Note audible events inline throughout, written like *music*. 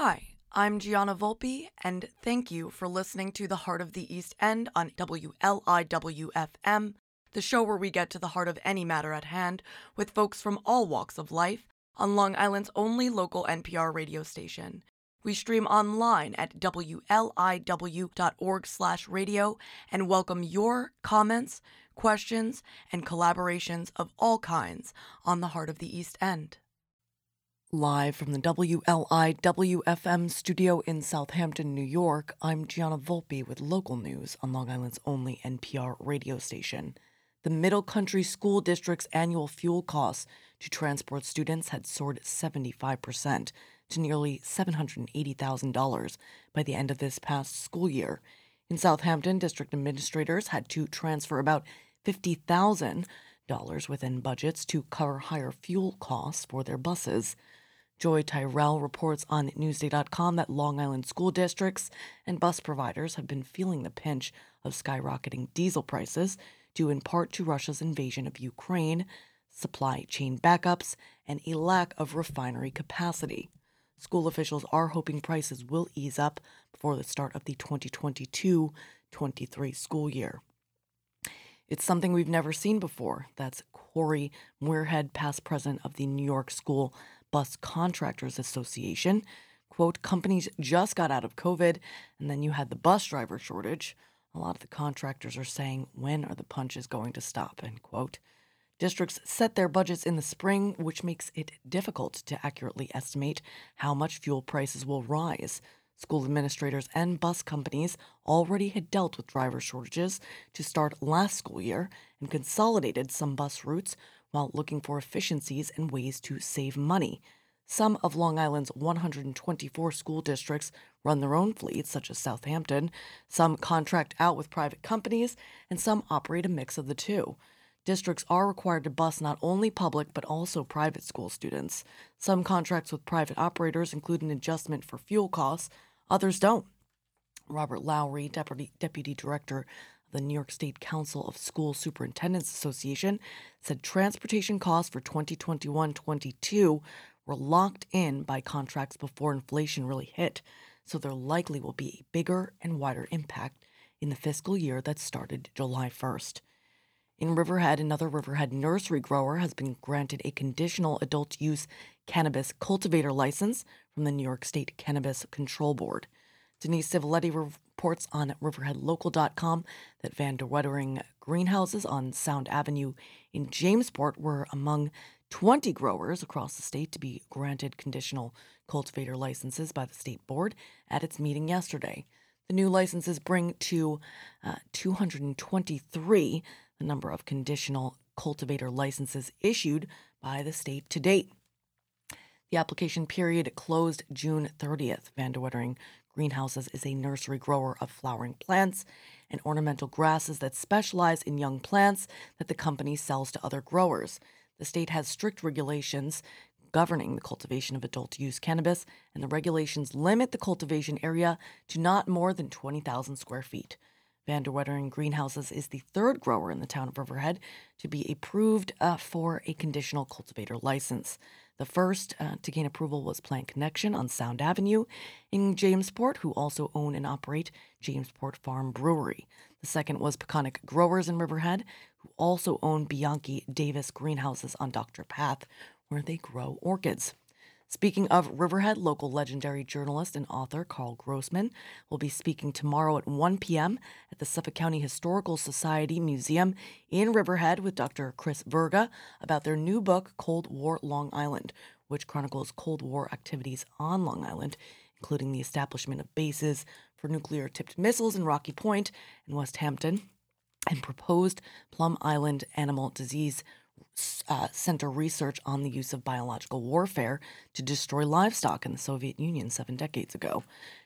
Hi, I'm Gianna Volpe, and thank you for listening to The Heart of the East End on WLIWFM, the show where we get to the heart of any matter at hand with folks from all walks of life on Long Island's only local NPR radio station. We stream online at wliw.org/radio and welcome your comments, questions, and collaborations of all kinds on the Heart of the East End. Live from the WLIWFM studio in Southampton, New York, I'm Gianna Volpe with local news on Long Island's only NPR radio station. The Middle Country School District's annual fuel costs to transport students had soared 75% to nearly $780,000 by the end of this past school year. In Southampton, district administrators had to transfer about $50,000 within budgets to cover higher fuel costs for their buses. Joie Tyrrell reports on Newsday.com that Long Island school districts and bus providers have been feeling the pinch of skyrocketing diesel prices, due in part to Russia's invasion of Ukraine, supply chain backups, and a lack of refinery capacity. School officials are hoping prices will ease up before the start of the 2022 23 school year. It's something we've never seen before. That's Corey Muirhead, past president of the New York School Bus Contractors Association. Quote, companies just got out of COVID, and then you had the bus driver shortage. A lot of the contractors are saying, when are the punches going to stop? End quote. Districts set their budgets in the spring, which makes it difficult to accurately estimate how much fuel prices will rise. School administrators and bus companies already had dealt with driver shortages to start last school year and consolidated some bus routes while looking for efficiencies and ways to save money. Some of Long Island's 124 school districts run their own fleets, such as Southampton. Some contract out with private companies, and some operate a mix of the two. Districts are required to bus not only public but also private school students. Some contracts with private operators include an adjustment for fuel costs, others don't. Robert Lowry, Deputy, Deputy Director the New York State Council of School Superintendents Association said transportation costs for 2021 22 were locked in by contracts before inflation really hit, so there likely will be a bigger and wider impact in the fiscal year that started July 1st. In Riverhead, another Riverhead nursery grower has been granted a conditional adult use cannabis cultivator license from the New York State Cannabis Control Board. Denise Civiletti reports on riverheadlocal.com that Van de Wetering greenhouses on Sound Avenue in Jamesport were among 20 growers across the state to be granted conditional cultivator licenses by the state board at its meeting yesterday. The new licenses bring to uh, 223 the number of conditional cultivator licenses issued by the state to date. The application period closed June 30th. Van de Wetering Greenhouses is a nursery grower of flowering plants and ornamental grasses that specialize in young plants that the company sells to other growers. The state has strict regulations governing the cultivation of adult use cannabis, and the regulations limit the cultivation area to not more than 20,000 square feet. Van de Wetering Greenhouses is the third grower in the town of Riverhead to be approved uh, for a conditional cultivator license. The first uh, to gain approval was Plant Connection on Sound Avenue in Jamesport, who also own and operate Jamesport Farm Brewery. The second was Peconic Growers in Riverhead, who also own Bianchi Davis Greenhouses on Dr. Path, where they grow orchids. Speaking of Riverhead, local legendary journalist and author Karl Grossman will be speaking tomorrow at 1 p.m. at the Suffolk County Historical Society Museum in Riverhead with Dr. Chris Verga about their new book, Cold War Long Island, which chronicles Cold War activities on Long Island, including the establishment of bases for nuclear tipped missiles in Rocky Point and Westhampton, and proposed Plum Island animal disease uh, center research on the use of biological warfare to destroy livestock in the Soviet Union seven decades ago.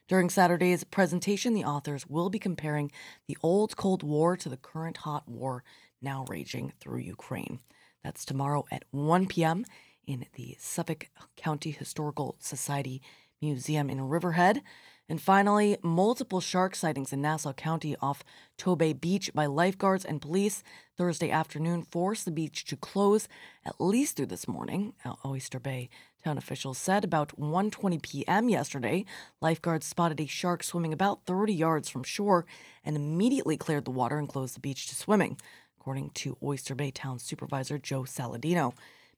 During Saturday's presentation, the authors will be comparing the old Cold War to the current hot war now raging through Ukraine. That's tomorrow at 1 p.m. in the Suffolk County Historical Society Museum in Riverhead. And finally, multiple shark sightings in Nassau County off Tobay Beach by lifeguards and police Thursday afternoon forced the beach to close at least through this morning. Uh, Oyster Bay Town officials said about 1:20 p.m. yesterday, lifeguards spotted a shark swimming about 30 yards from shore and immediately cleared the water and closed the beach to swimming, according to Oyster Bay Town Supervisor Joe Saladino.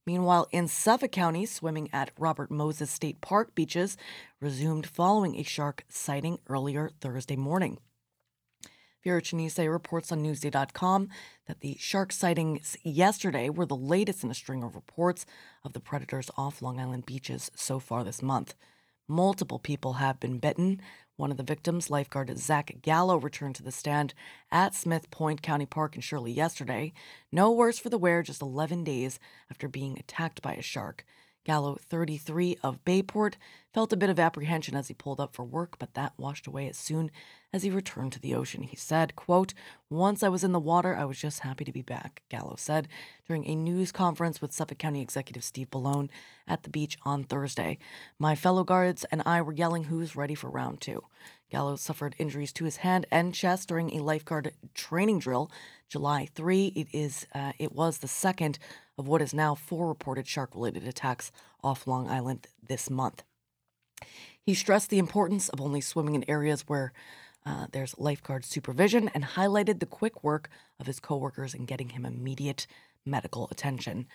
Meanwhile, in Suffolk County, swimming at Robert Moses State Park beaches resumed following a shark sighting earlier Thursday morning. Vera Chinese reports on Newsday.com that the shark sightings yesterday were the latest in a string of reports of the predators off Long Island beaches so far this month. Multiple people have been bitten. One of the victims, lifeguard Zach Gallo, returned to the stand at Smith Point County Park in Shirley yesterday. No worse for the wear just 11 days after being attacked by a shark. Gallo, 33 of Bayport, felt a bit of apprehension as he pulled up for work, but that washed away as soon as he returned to the ocean. He said, quote, Once I was in the water, I was just happy to be back, Gallo said during a news conference with Suffolk County Executive Steve Bellone at the beach on Thursday. My fellow guards and I were yelling who's ready for round two. Gallo suffered injuries to his hand and chest during a lifeguard training drill July 3. It is uh, it was the second of what is now four reported shark-related attacks off Long Island this month. He stressed the importance of only swimming in areas where uh, there's lifeguard supervision and highlighted the quick work of his coworkers in getting him immediate medical attention.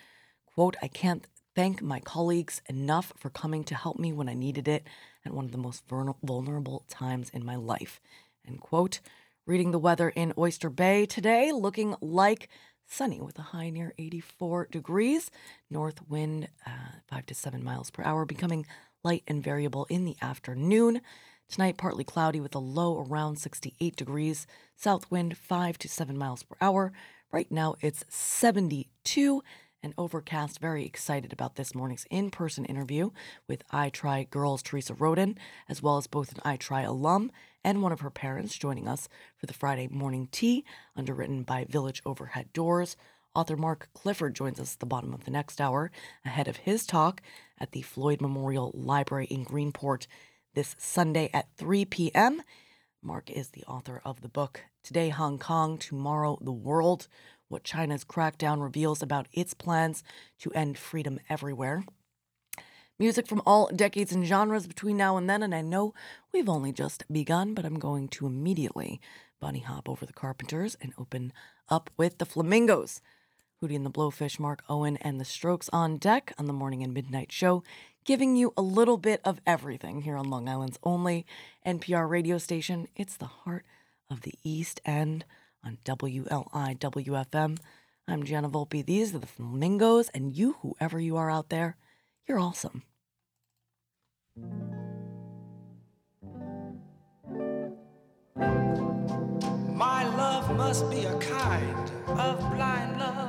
Quote, I can't thank my colleagues enough for coming to help me when I needed it at one of the most vulnerable times in my life. End quote. Reading the weather in Oyster Bay today, looking like sunny with a high near 84 degrees. North wind uh, 5 to 7 miles per hour, becoming light and variable in the afternoon. Tonight, partly cloudy with a low around 68 degrees. South wind 5 to 7 miles per hour. Right now, it's 72 and overcast. Very excited about this morning's in person interview with i-tri Girls Theresa Roden, as well as both an i-tri alum and one of her parents joining us for the Friday morning tea, underwritten by Village Overhead Doors. Author Mark Clifford joins us at the bottom of the next hour ahead of his talk at the Floyd Memorial Library in Greenport this Sunday at 3 p.m. Mark is the author of the book Today Hong Kong, Tomorrow the World What China's Crackdown Reveals About Its Plans to End Freedom Everywhere. Music from all decades and genres between now and then, and I know we've only just begun, but I'm going to immediately bunny hop over the Carpenters and open up with the Flamingos. Hootie and the Blowfish, Mark Owen, and the Strokes on deck on the Morning and Midnight Show, giving you a little bit of everything here on Long Island's only NPR radio station. It's the heart of the East End on WLI WFM. I'm Gianna Volpe. These are the Flamingos, and you, whoever you are out there, you're awesome. My love must be a kind of blind love.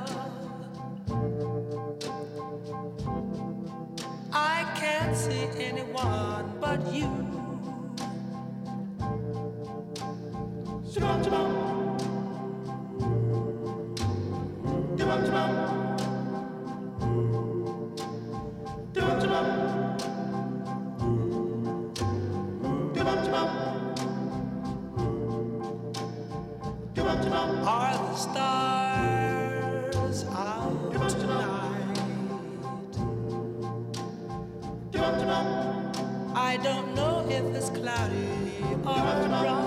Anyone but you. I don't know if it's cloudy or bright.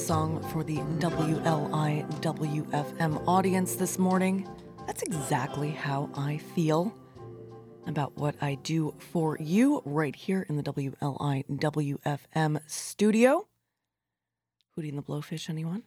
song for the WLIWFM audience this morning. That's exactly how I feel about what I do for you right here in the WLIWFM studio. Hootie and the Blowfish, anyone?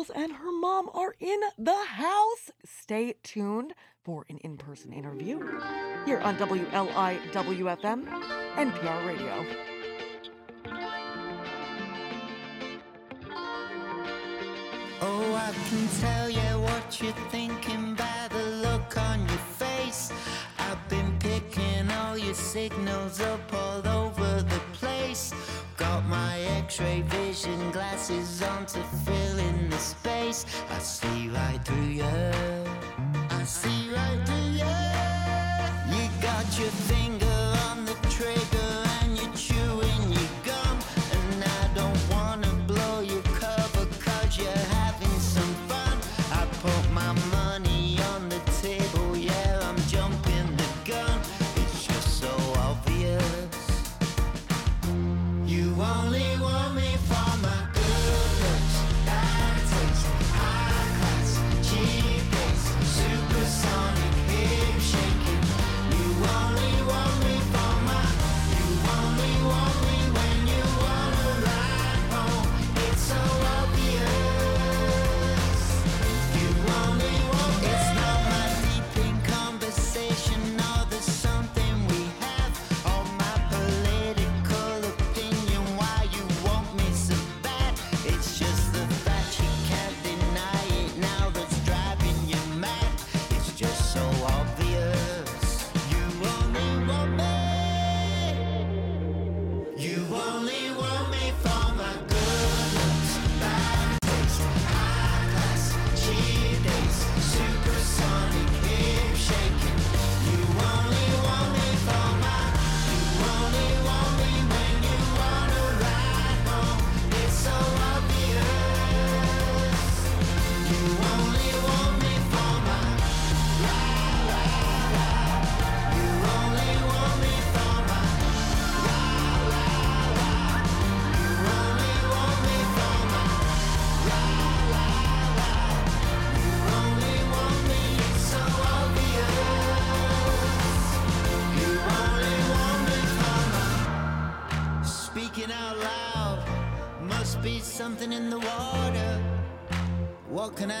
Jules and her mom are in the house. Stay tuned for an in person interview here on WLIWFM, NPR Radio. Oh, I can tell you what you're thinking by the look on your face. I've been picking all your signals up all over the place. Got my x-ray vision glasses on to fill in the space. I see right through you. I see right through you. You got your finger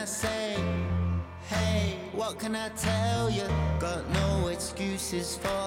Say? Hey, what can I tell you? Got no excuses for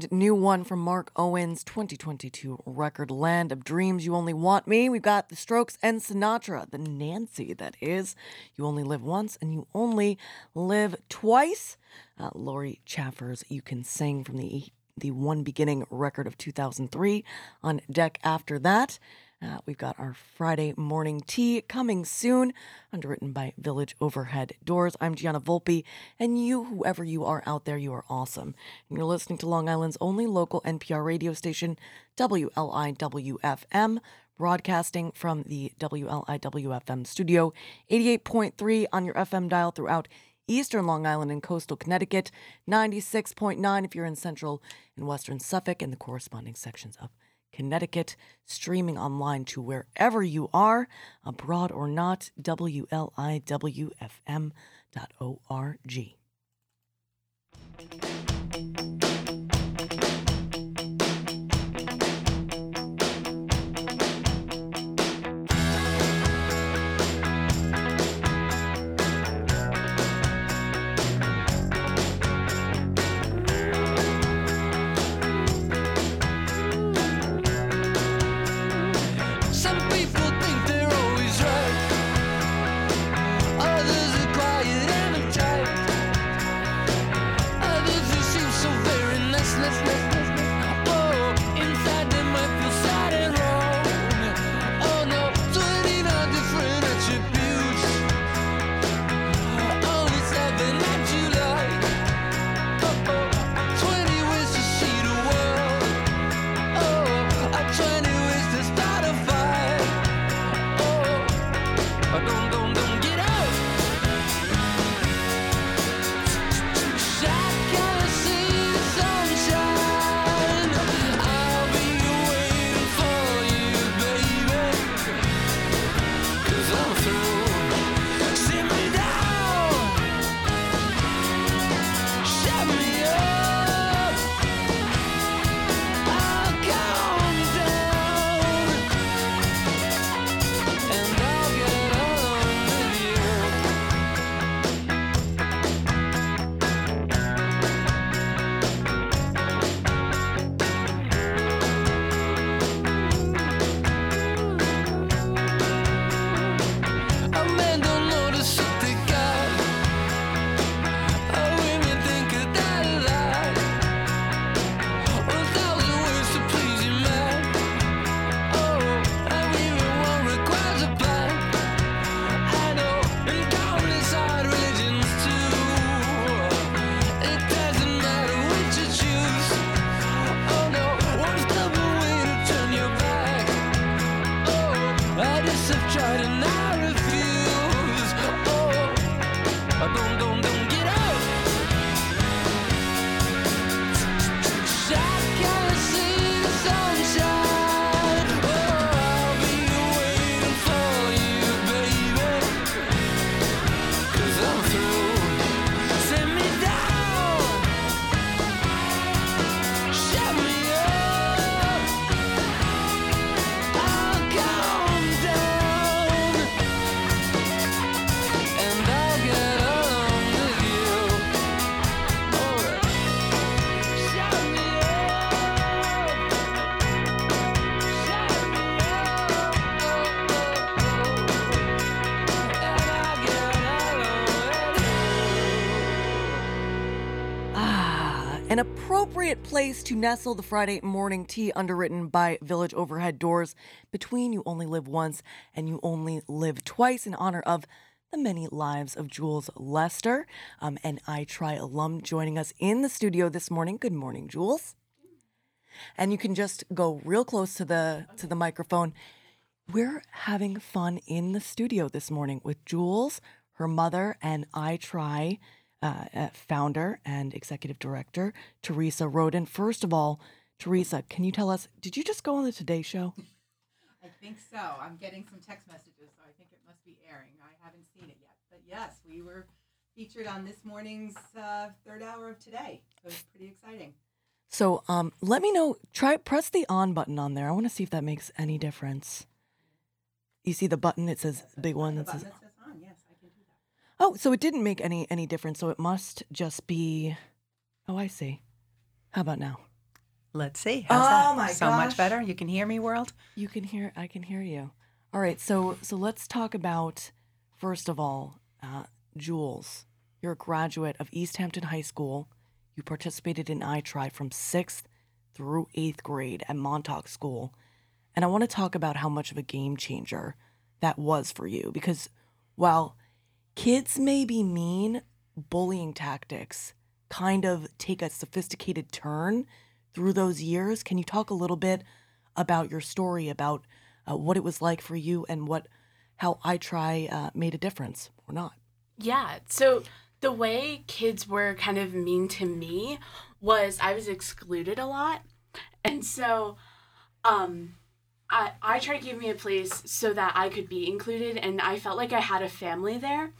A brand new one from Mark Owen's 2022 record Land of Dreams, You Only Want Me. We've got The Strokes and Sinatra, the Nancy that is. You only live once and you only live twice. Uh, Lori Chaffers, You Can Sing from the the One Beginning record of 2003 on deck after that. Uh, we've got our Friday morning tea coming soon, underwritten by Village Overhead Doors. I'm Gianna Volpe, and you, whoever you are out there, you are awesome. And you're listening to Long Island's only local NPR radio station, WLIWFM, broadcasting from the WLIWFM studio, 88.3 on your FM dial throughout eastern Long Island and coastal Connecticut, 96.9 if you're in central and western Suffolk and the corresponding sections of Connecticut, streaming online to wherever you are, abroad or not, WLIWFM.org. place to nestle the Friday morning tea underwritten by Village Overhead Doors between You Only Live Once and You Only Live Twice in honor of the many lives of Jules Lester, um, an i-tri alum joining us in the studio this morning. Good morning, Jules. And you can just go real close to the to the microphone. We're having fun in the studio this morning with Jules, her mother, and i-tri uh, uh, founder and executive director, Theresa Roden. First of all, Theresa, can you tell us, did you just go on the Today Show? I think so. I'm getting some text messages, so I think it must be airing. I haven't seen it yet. But yes, we were featured on this morning's uh, third hour of today. So it's pretty exciting. So um, let me know, try press the on button on there. I want to see if that makes any difference. You see the button, it says big one that says that says on, yes, I can do that. Oh, so it didn't make any any difference. So it must just be. Oh, I see. How about now? Let's see. How's How's that? that? my so gosh. much better. You can hear me, world? You can hear. I can hear you. All right. So so let's talk about first of all, uh, Jules. You're a graduate of East Hampton High School. You participated in i-tri from sixth through eighth grade at Montauk School, and I want to talk about how much of a game changer that was for you because while kids may be mean, bullying tactics kind of take a sophisticated turn through those years. Can you talk a little bit about your story, about uh, what it was like for you, and what how i-tri uh, made a difference or not? Yeah. So the way kids were kind of mean to me was I was excluded a lot. And so um I I tried to give me a place so that I could be included and I felt like I had a family there.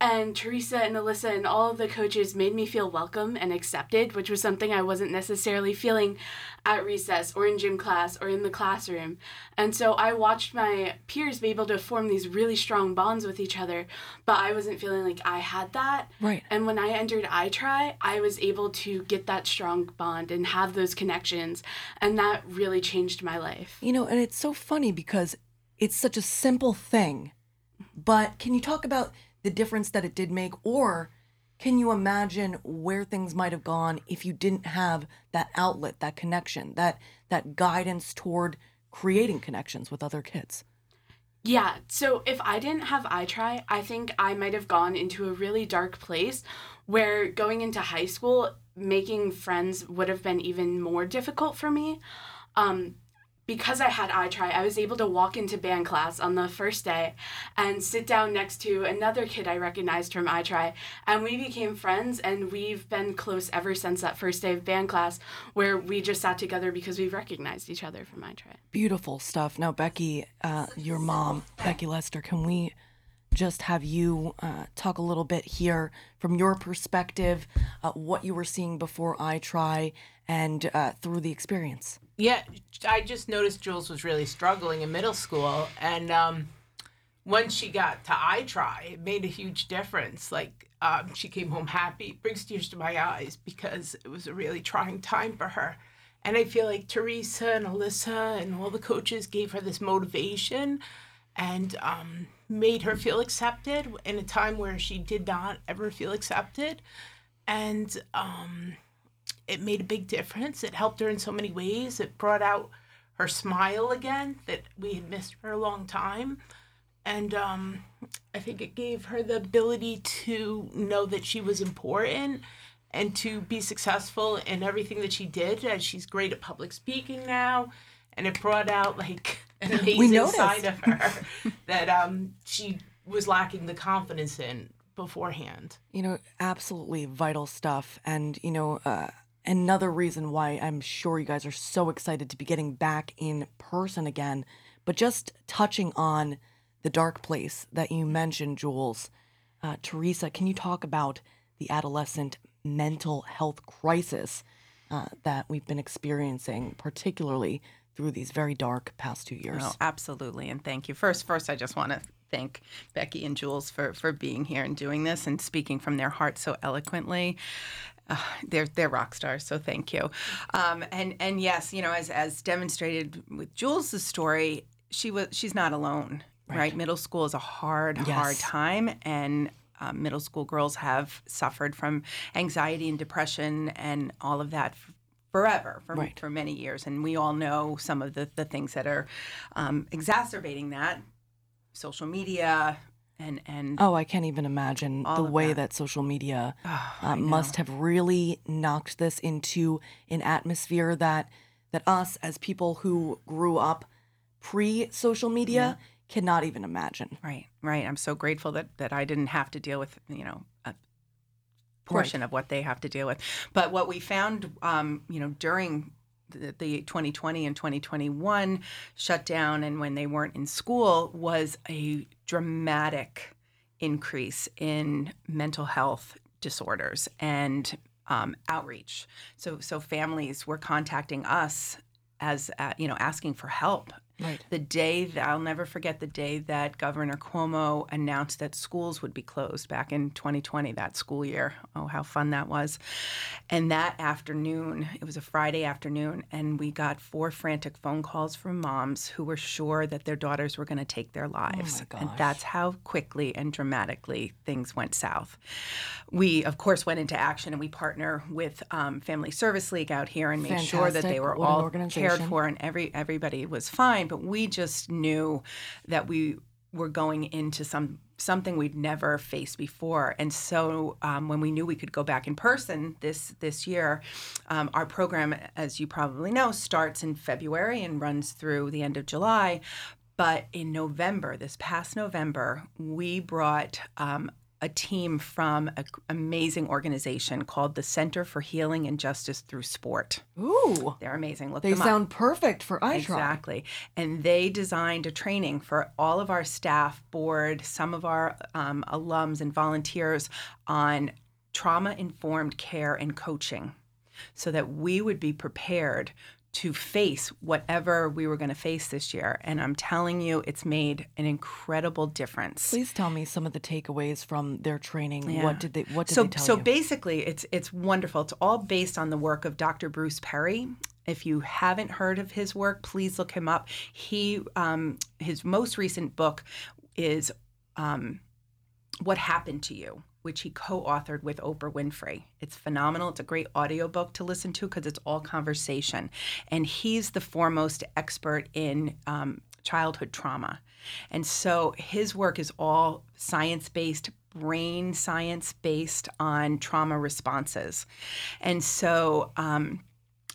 And Theresa and Alyssa and all of the coaches made me feel welcome and accepted, which was something I wasn't necessarily feeling at recess or in gym class or in the classroom. And so I watched my peers be able to form these really strong bonds with each other, but I wasn't feeling like I had that. Right. And when I entered i-tri, I was able to get that strong bond and have those connections, and that really changed my life. You know, and it's so funny because it's such a simple thing, but can you talk about the difference that it did make, or can you imagine where things might have gone if you didn't have that outlet, that connection, that that guidance toward creating connections with other kids? Yeah, so if I didn't have i-tri, I think I might have gone into a really dark place where going into high school, making friends would have been even more difficult for me. Um, because I had i-tri, I was able to walk into band class on the first day and sit down next to another kid I recognized from i-tri, and we became friends, and we've been close ever since that first day of band class, where we just sat together because we recognized each other from i-tri. Beautiful stuff. Now, Becky, uh, your mom, Becky Lester, can we just have you uh, talk a little bit here from your perspective, uh, what you were seeing before i-tri and uh, through the experience? Yeah, I just noticed Jules was really struggling in middle school, and um, once she got to i-tri, it made a huge difference. Like um, she came home happy, brings tears to my eyes because it was a really trying time for her. And I feel like Theresa and Alyssa and all the coaches gave her this motivation and um, made her feel accepted in a time where she did not ever feel accepted. And um, it made a big difference. It helped her in so many ways. It brought out her smile again that we had missed for a long time. And um, I think it gave her the ability to know that she was important and to be successful in everything that she did. And she's great at public speaking now. And it brought out like *laughs* an amazing side of her *laughs* that um, she was lacking the confidence in beforehand. You know, absolutely vital stuff. And, you know, uh, another reason why I'm sure you guys are so excited to be getting back in person again. But just touching on the dark place that you mentioned, Jules, uh, Theresa, can you talk about the adolescent mental health crisis uh, that we've been experiencing, particularly through these very dark past two years? Oh, absolutely, and thank you. First, first, I just want to thank Becky and Jules for for being here and doing this and speaking from their heart so eloquently. Uh, *sighs* they're they're rock stars, so thank you. Um, and and yes, you know, as as demonstrated with Jules' story, she was she's not alone. Right. Middle school is a hard, hard time, and um, middle school girls have suffered from anxiety and depression and all of that f- forever for, Right. for many years. And we all know some of the, the things that are um, exacerbating that social media and, and Oh, I can't even imagine the way that. that. social media *sighs* Oh, uh, must have really knocked this into an atmosphere that that us as people who grew up pre social media cannot even imagine. Right, right. I'm so grateful that that I didn't have to deal with you know a portion of what they have to deal with. But what we found, um, you know, during the, the 2020 and 2021 shutdown, and when they weren't in school, was a dramatic increase in mental health disorders and um, outreach. So, so families were contacting us as uh, you know, asking for help Right. the day that I'll never forget the day that Governor Cuomo announced that schools would be closed back in 2020, that school year. Oh, how fun that was. And that afternoon, it was a Friday afternoon, and we got four frantic phone calls from moms who were sure that their daughters were going to take their lives. And gosh. that's how quickly and dramatically things went south. We, of course, went into action and we partner with um, Family Service League out here and made sure that they were What all cared for and every everybody was fine but we just knew that we were going into some something we'd never faced before. And so um, when we knew we could go back in person this this year um, our program as you probably know starts in february and runs through the end of july. But in november this past november we brought um, a team from an amazing organization called the center for healing and justice through sport Ooh. they're amazing look They them up. sound perfect for i-tri. Exactly. And they designed a training for all of our staff, board, some of our um, alums and volunteers on trauma informed care and coaching so that we would be prepared to face whatever we were going to face this year. And I'm telling you, it's made an incredible difference. Please tell me some of the takeaways from their training. Yeah. What did they What did so they tell so you? basically it's it's wonderful it's all based on the work of dr bruce perry if you haven't heard of his work please look him up he um, his most recent book is um, what happened to you which he co-authored with oprah winfrey. It's phenomenal. It's a great audiobook to listen to because it's all conversation. And he's the foremost expert in um, childhood trauma. And so his work is all science based brain science based on trauma responses. And so um,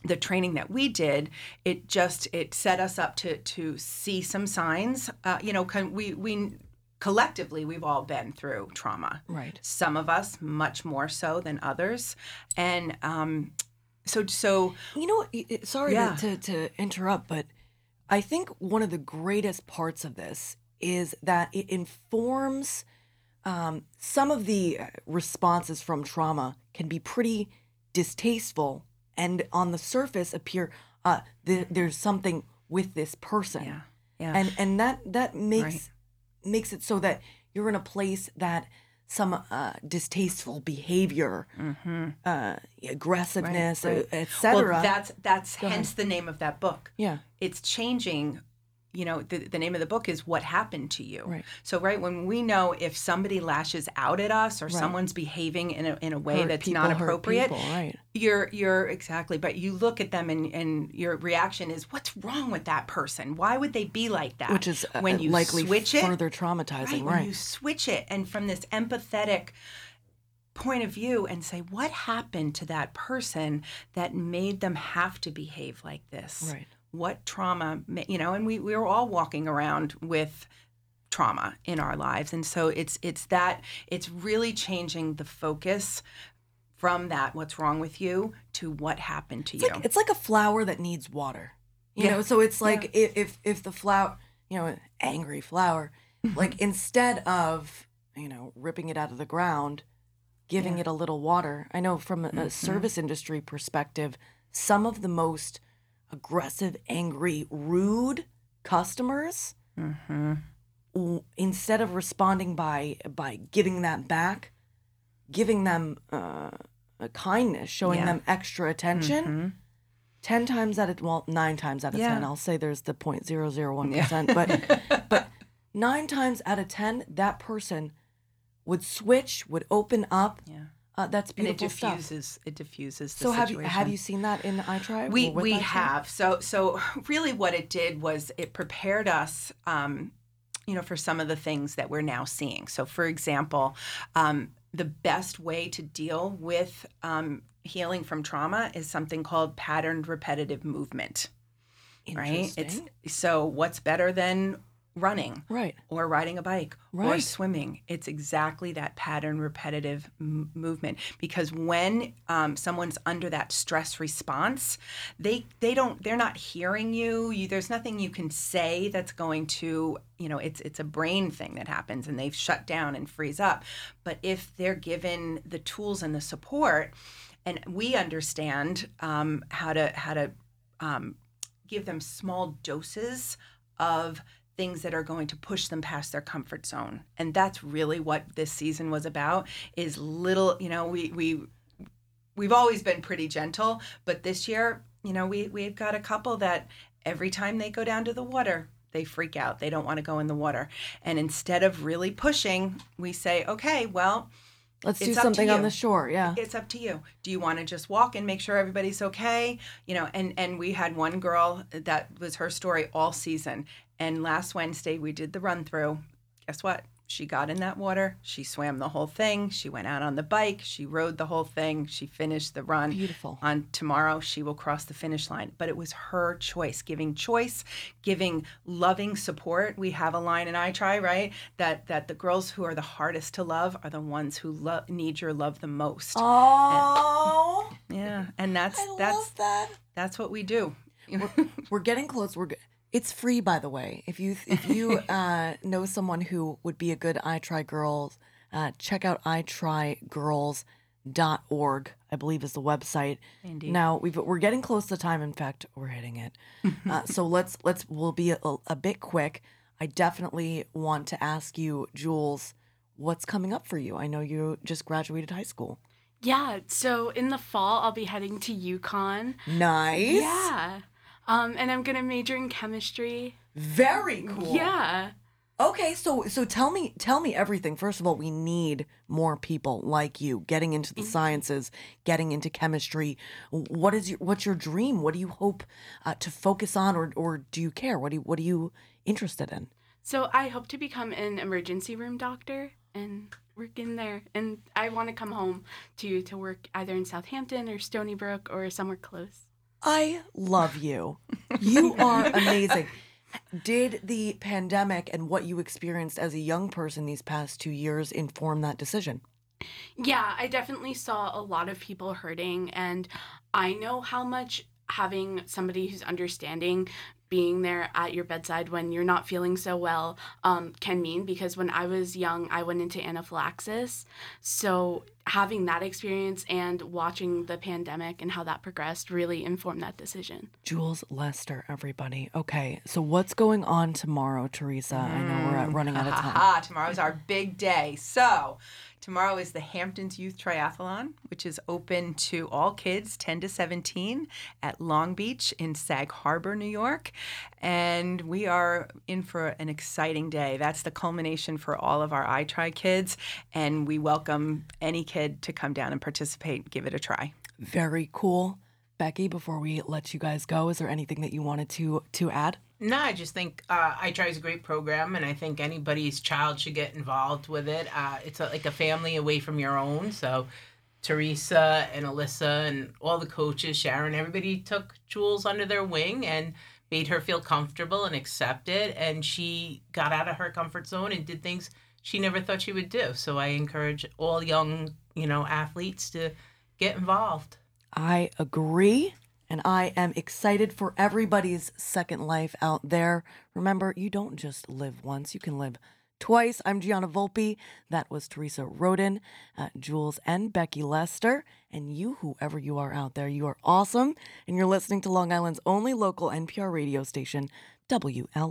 the training that we did it just it set us up to to see some signs. Uh, you know can we we collectively we've all been through trauma Right. some of us much more so than others and um so so You know, what? y- y- sorry Yeah. to, to, to interrupt, but I think one of the greatest parts of this is that it informs um, some of the uh, responses from trauma can be pretty distasteful and on the surface appear uh, th- there's something with this person. yeah yeah And and that that makes Right. Makes it so that you're in a place that some uh, distasteful behavior, uh, aggressiveness, Mm-hmm. right. uh, etc. well that's that's Go ahead. hence the name of that book yeah, it's changing you know the, the name of the book is what happened to you Right. so right when we know if somebody lashes out at us or someone's behaving in a, in a way Hurt that's people not appropriate people, right? you're you're exactly but you look at them and and your reaction is what's wrong with that person why would they be like that Which is uh, when you likely switch it further traumatizing, right, right? when you switch it and from this empathetic point of view and say what happened to that person that made them have to behave like this Right. What trauma ma- you know and we, we were all walking around with trauma in our lives and so it's it's that it's really changing the focus from that what's wrong with you to what happened to It's you like it's like a flower that needs water. You Yeah. know, so it's like if, if if the flower, you know, an angry flower, Mm-hmm. like instead of you know ripping it out of the ground, giving it a little water. I know from a, Mm-hmm. a service industry perspective, some of the most aggressive, angry, rude customers, Mm-hmm. w- instead of responding by by giving that back, giving them uh, a kindness, showing Yeah. them extra attention. Mhm. 10 times out of well 9 times out of Yeah. 10 i'll say there's the 0.001% but *laughs* but 9 times out of 10 that person would switch, would open up. Yeah. Uh, that's And it beautiful stuff. diffuses it diffuses the So have you have you seen that in i-tri? we we i-tri? have so so really what it did was it prepared us um, you know for some of the things that we're now seeing so for example um, the best way to deal with um, healing from trauma is something called patterned repetitive movement right it's Interesting. so what's better than running right. or riding a bike or swimming. It's exactly that pattern repetitive m- movement because when um, someone's under that stress response, they they don't they're not hearing you. you. There's nothing you can say that's going to you know it's it's a brain thing that happens and they've shut down and freeze up. But if they're given the tools and the support, and we understand um, how to how to um, give them small doses of things that are going to push them past their comfort zone and that's really what this season was about is little you know we we we've always been pretty gentle but this year you know we we've got a couple that every time they go down to the water they freak out they don't want to go in the water and instead of really pushing we say okay well Let's do It's something on the shore. Yeah. it's up to you. Do you want to just walk and make sure everybody's okay? You know, and and we had one girl that was her story all season. And last Wednesday we did the run through. Guess what? She got in that water. She swam the whole thing. She went out on the bike. She rode the whole thing. She finished the run. Beautiful. On tomorrow, she will cross the finish line. But it was her choice, giving choice, giving loving support. We have a line in i-tri, right? That that the girls who are the hardest to love are the ones who lo- need your love the most. Oh, Yeah, and that's I that's that. that's what we do. We're *laughs* getting close. We're. It's free, by the way. If you if you *laughs* uh, know someone who would be a good i-tri Girls, uh, check out itrigirls.org. I believe is the website. Indeed. Now we've we're getting close to time. In fact, we're hitting it. *laughs* uh, so let's let's we'll be a, a bit quick. I definitely want to ask you, Jules, what's coming up for you? I know you just graduated high school. Yeah, so in the fall I'll be heading to UConn. Nice. Yeah. Um, and I'm gonna major in chemistry. Very cool. Yeah. Okay, so so tell me tell me everything. First of all, we need more people like you getting into the sciences, getting into chemistry. What is your what's your dream? What do you hope uh, to focus on, or or do you care? What do you, what are you interested in? So I hope to become an emergency room doctor and work in there. And I want to come home to to work either in Southampton or Stony Brook or somewhere close. I love you. You *laughs* are amazing. Did the pandemic and what you experienced as a young person these past two years inform that decision? Yeah, I definitely saw a lot of people hurting, and I know how much having somebody who's understanding being there at your bedside when you're not feeling so well um, can mean because when I was young, I went into anaphylaxis. So having that experience and watching the pandemic and how that progressed really informed that decision. Jules Lester, everybody. Okay, so what's going on tomorrow, Theresa? I know we're running out of time. Ah, tomorrow's our big day. So, tomorrow is the Hamptons Youth Triathlon, which is open to all kids 10 to 17 at Long Beach in Sag Harbor, New York. And we are in for an exciting day. That's the culmination for all of our i-tri kids. And we welcome any kid to come down and participate, give it a try. Very cool. Becky, before we let you guys go, is there anything that you wanted to to add? No, I just think uh, i-tri is a great program, and I think anybody's child should get involved with it. Uh, it's a, like a family away from your own. So, Theresa and Alyssa and all the coaches, Sharon, everybody took Jules under their wing and made her feel comfortable and accepted. And she got out of her comfort zone and did things she never thought she would do. So, I encourage all young, you know, athletes to get involved. I agree. And I am excited for everybody's second life out there. Remember, you don't just live once, you can live twice. I'm Gianna Volpe. That was Theresa Roden, uh, Jules, and Becky Lester. And you, whoever you are out there, you are awesome. And you're listening to Long Island's only local NPR radio station, WLIWFM.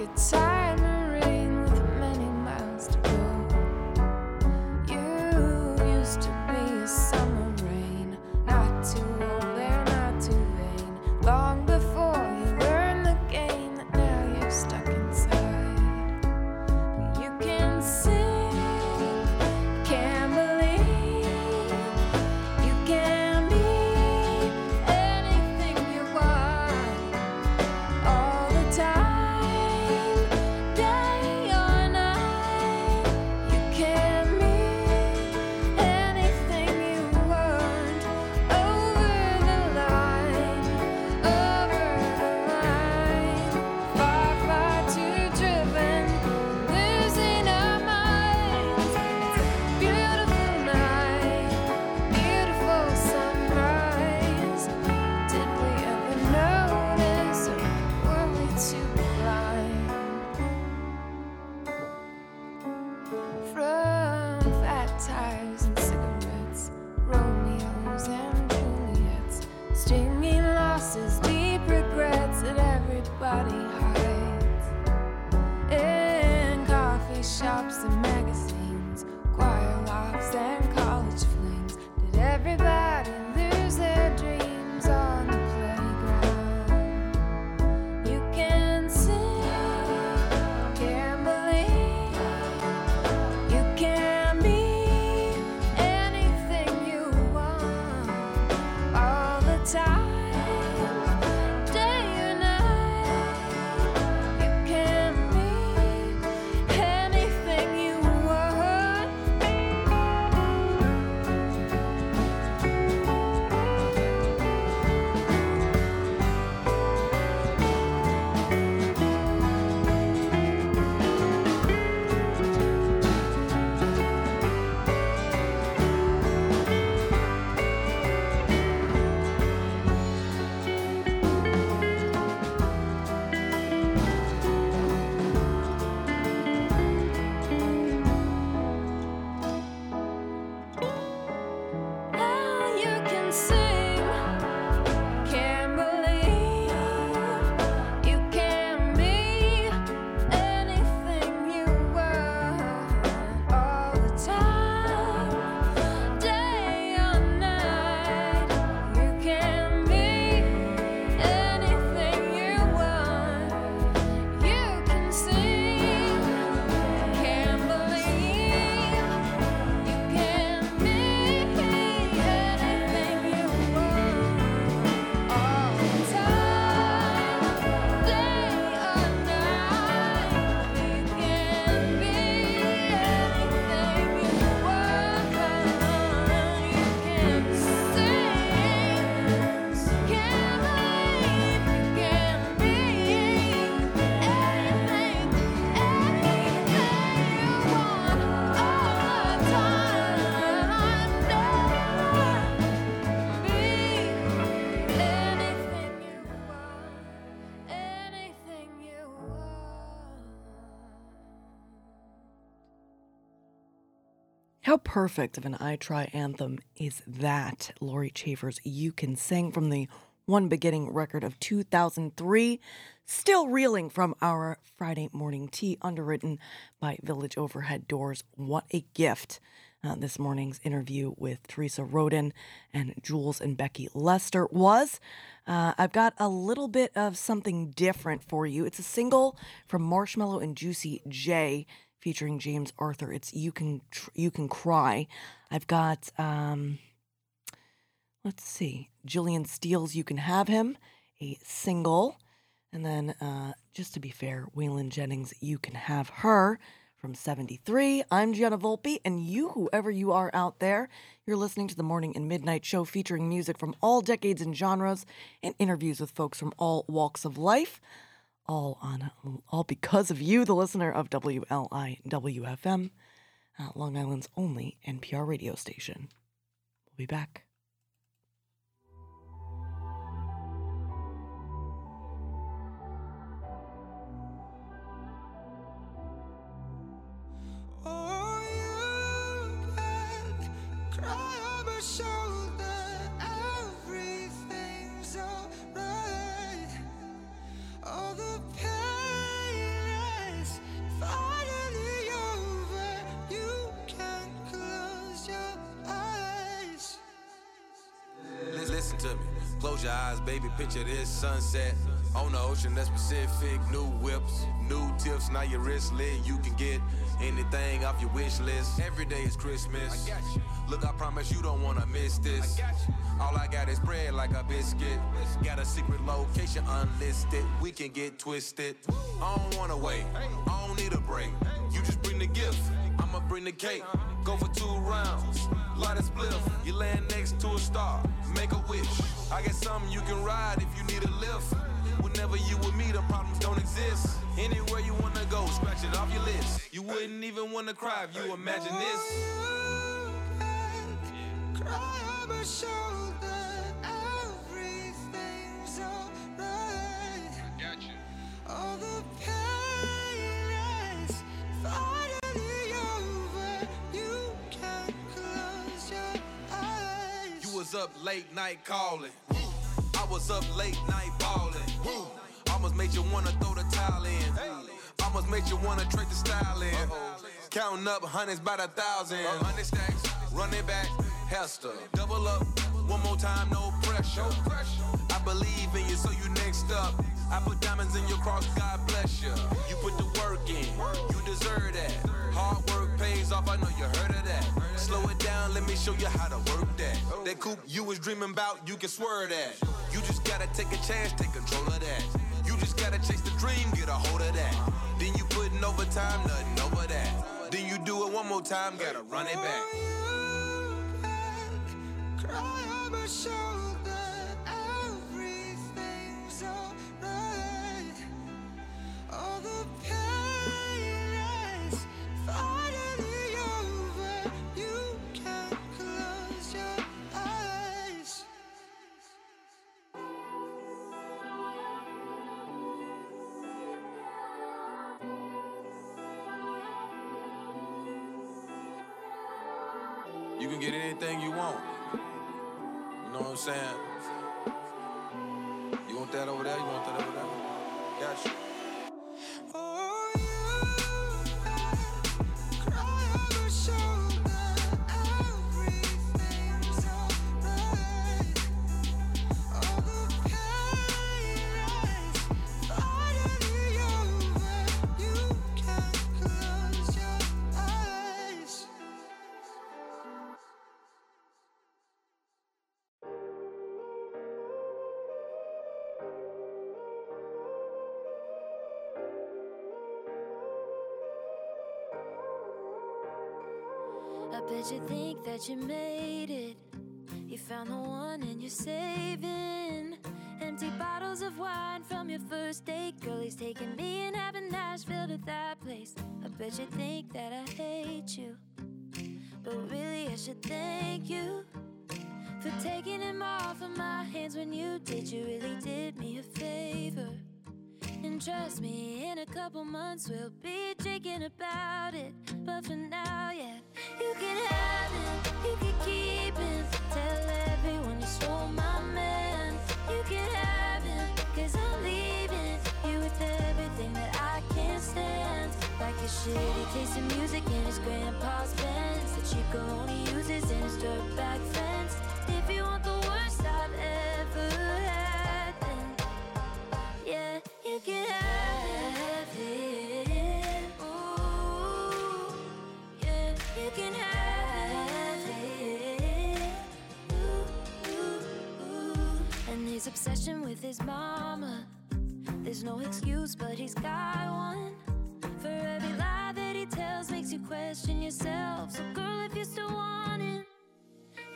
In How perfect of an i-tri anthem is that? Lori Chaffer's You Can Sing from the One Beginning record of 2003. Still reeling from our Friday morning tea, underwritten by Village Overhead Doors. What a gift! Uh, this morning's interview with Theresa Roden and Jules and Becky Lester was. Uh, I've got a little bit of something different for you. It's a single from Marshmello and Juicy J featuring James Arthur. It's you can Tr- you can cry. I've got um, let's see, Jillian Steele's "You Can Have Him," a single, and then uh, just to be fair, Waylon Jennings' "You Can Have Her." From 73, I'm Gianna Volpe, and you, whoever you are out there, you're listening to the Morning and Midnight Show featuring music from all decades and genres and interviews with folks from all walks of life all on all because of you, the listener of WLIWFM, uh, Long Island's only NPR radio station. We'll be back. Close your eyes, baby. Picture this sunset on the ocean that's Pacific. New whips, new tips. Now your wrist lit. You can get anything off your wish list. Every day is Christmas. I got you. Look, I promise you don't wanna miss this. I got you. All I got is bread like a biscuit. Got a secret location unlisted. We can get twisted. I don't wanna wait. I don't need a break. You just bring the gift. I'ma bring the cake. Go for two rounds. Light a spliff. You land next to a star. Make a wish. I got something you can ride if you need a lift. Whenever you with me, the problems don't exist. Anywhere you wanna go, scratch it off your list. You wouldn't even wanna cry if you imagine this. Cry on my shoulder. Everything's alright. Got you. All the pain up late night calling. I was up late night balling. Almost made you wanna throw the towel in. Almost made you wanna trade the style in. Counting up hundreds by the thousand. Hundred stacks, run it back, Hester. Double up, one more time, no pressure. I believe in you, so you next up. I put diamonds in your cross, God bless you. You put the work in, you deserve that. Hard work pays off, I know you heard of that. Slow it down, let me show you how to work that. That coupe you was dreaming about, you can swear that. You just gotta take a chance, take control of that. You just gotta chase the dream, get a hold of that. Then you putting overtime, nothing over that. Then you do it one more time, gotta run it back. Cry. I'm saying? You want that over there? You want you made it. You found the one and you're saving. Empty bottles of wine from your first date. Girl, he's taking me and having Nashville to that place. I bet you think that I hate you. But really, I should thank you for taking him off of my hands when you did. You really did me a favor. And And trust me, in a couple months we'll be drinking about it. But for now, yeah, you can have him, you can keep him. Tell everyone you stole my man. You can have him, cause I'm leaving you with everything that I can't stand. Like a shitty taste of music in his grandpa's. The cheap girl only uses in his dirt back fence. If you want the worst I've ever had, you can have it. Ooh, yeah, you can have it. Ooh, ooh, ooh. And his obsession with his mama. There's no excuse, but he's got one. For every lie that he tells makes you question yourself. So, girl, if you still want him,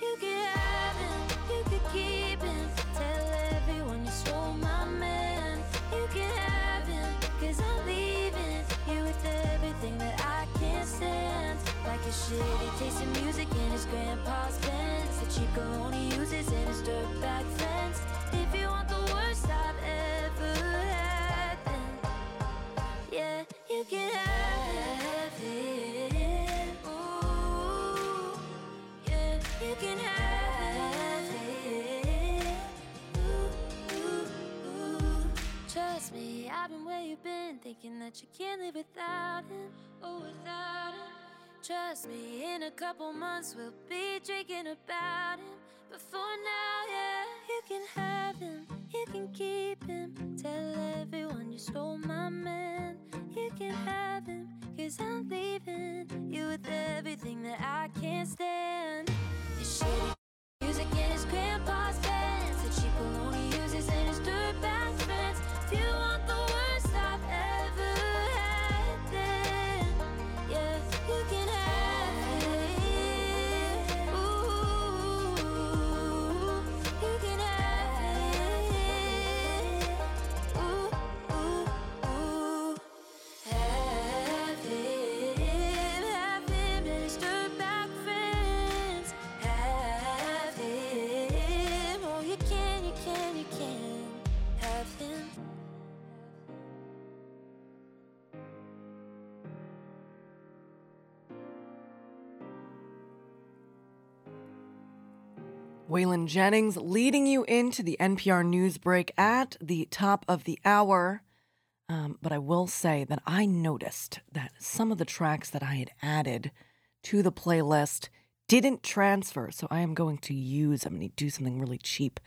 you can have him, you can keep him. Tell everyone you stole my Like a shitty taste of music in his grandpa's Benz. The girl only uses in his dirt fence. If you want the worst I've ever had, then yeah, you can have it. Ooh, yeah, you can have it. Ooh, ooh, ooh. Trust me, I've been where you've been, thinking that you can't live without him. Oh, without him. Trust me, in a couple months we'll be drinking about him. But for now, yeah, you can have him, you can keep him. Tell everyone you stole my man. You can have him, cause I'm leaving you with everything that I can't stand. Shitty music in his grandpa's Benz. The cheap only Waylon Jennings leading you into the NPR news break at the top of the hour. Um, but I will say that I noticed that some of the tracks that I had added to the playlist didn't transfer. So I am going to use, I'm going to do something really cheap,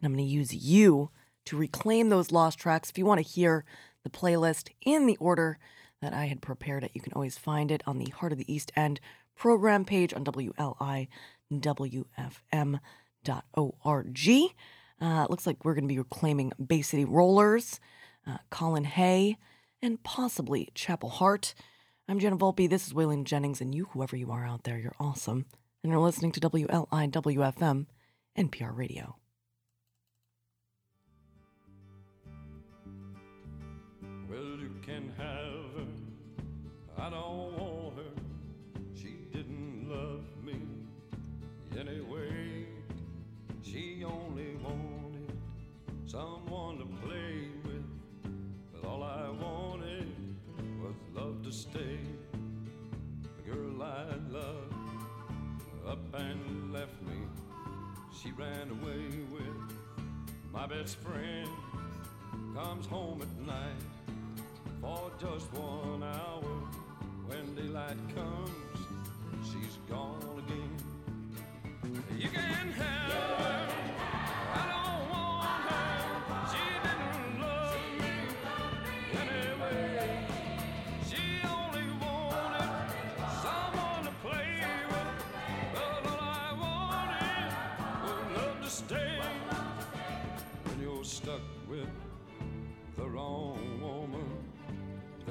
and I'm going to use you to reclaim those lost tracks. If you want to hear the playlist in the order that I had prepared it, you can always find it on the Heart of the East End program page on WLIWFM.org. Uh, it looks like we're going to be reclaiming Bay City Rollers, uh, Colin Hay, and possibly Chapel Hart. I'm Gianna Volpe. This is Waylon Jennings, and you, whoever you are out there, you're awesome. And you're listening to WLIWFM, NPR Radio. She ran away with my best friend. Comes home at night for just one hour. When daylight comes, she's gone again. You can have her.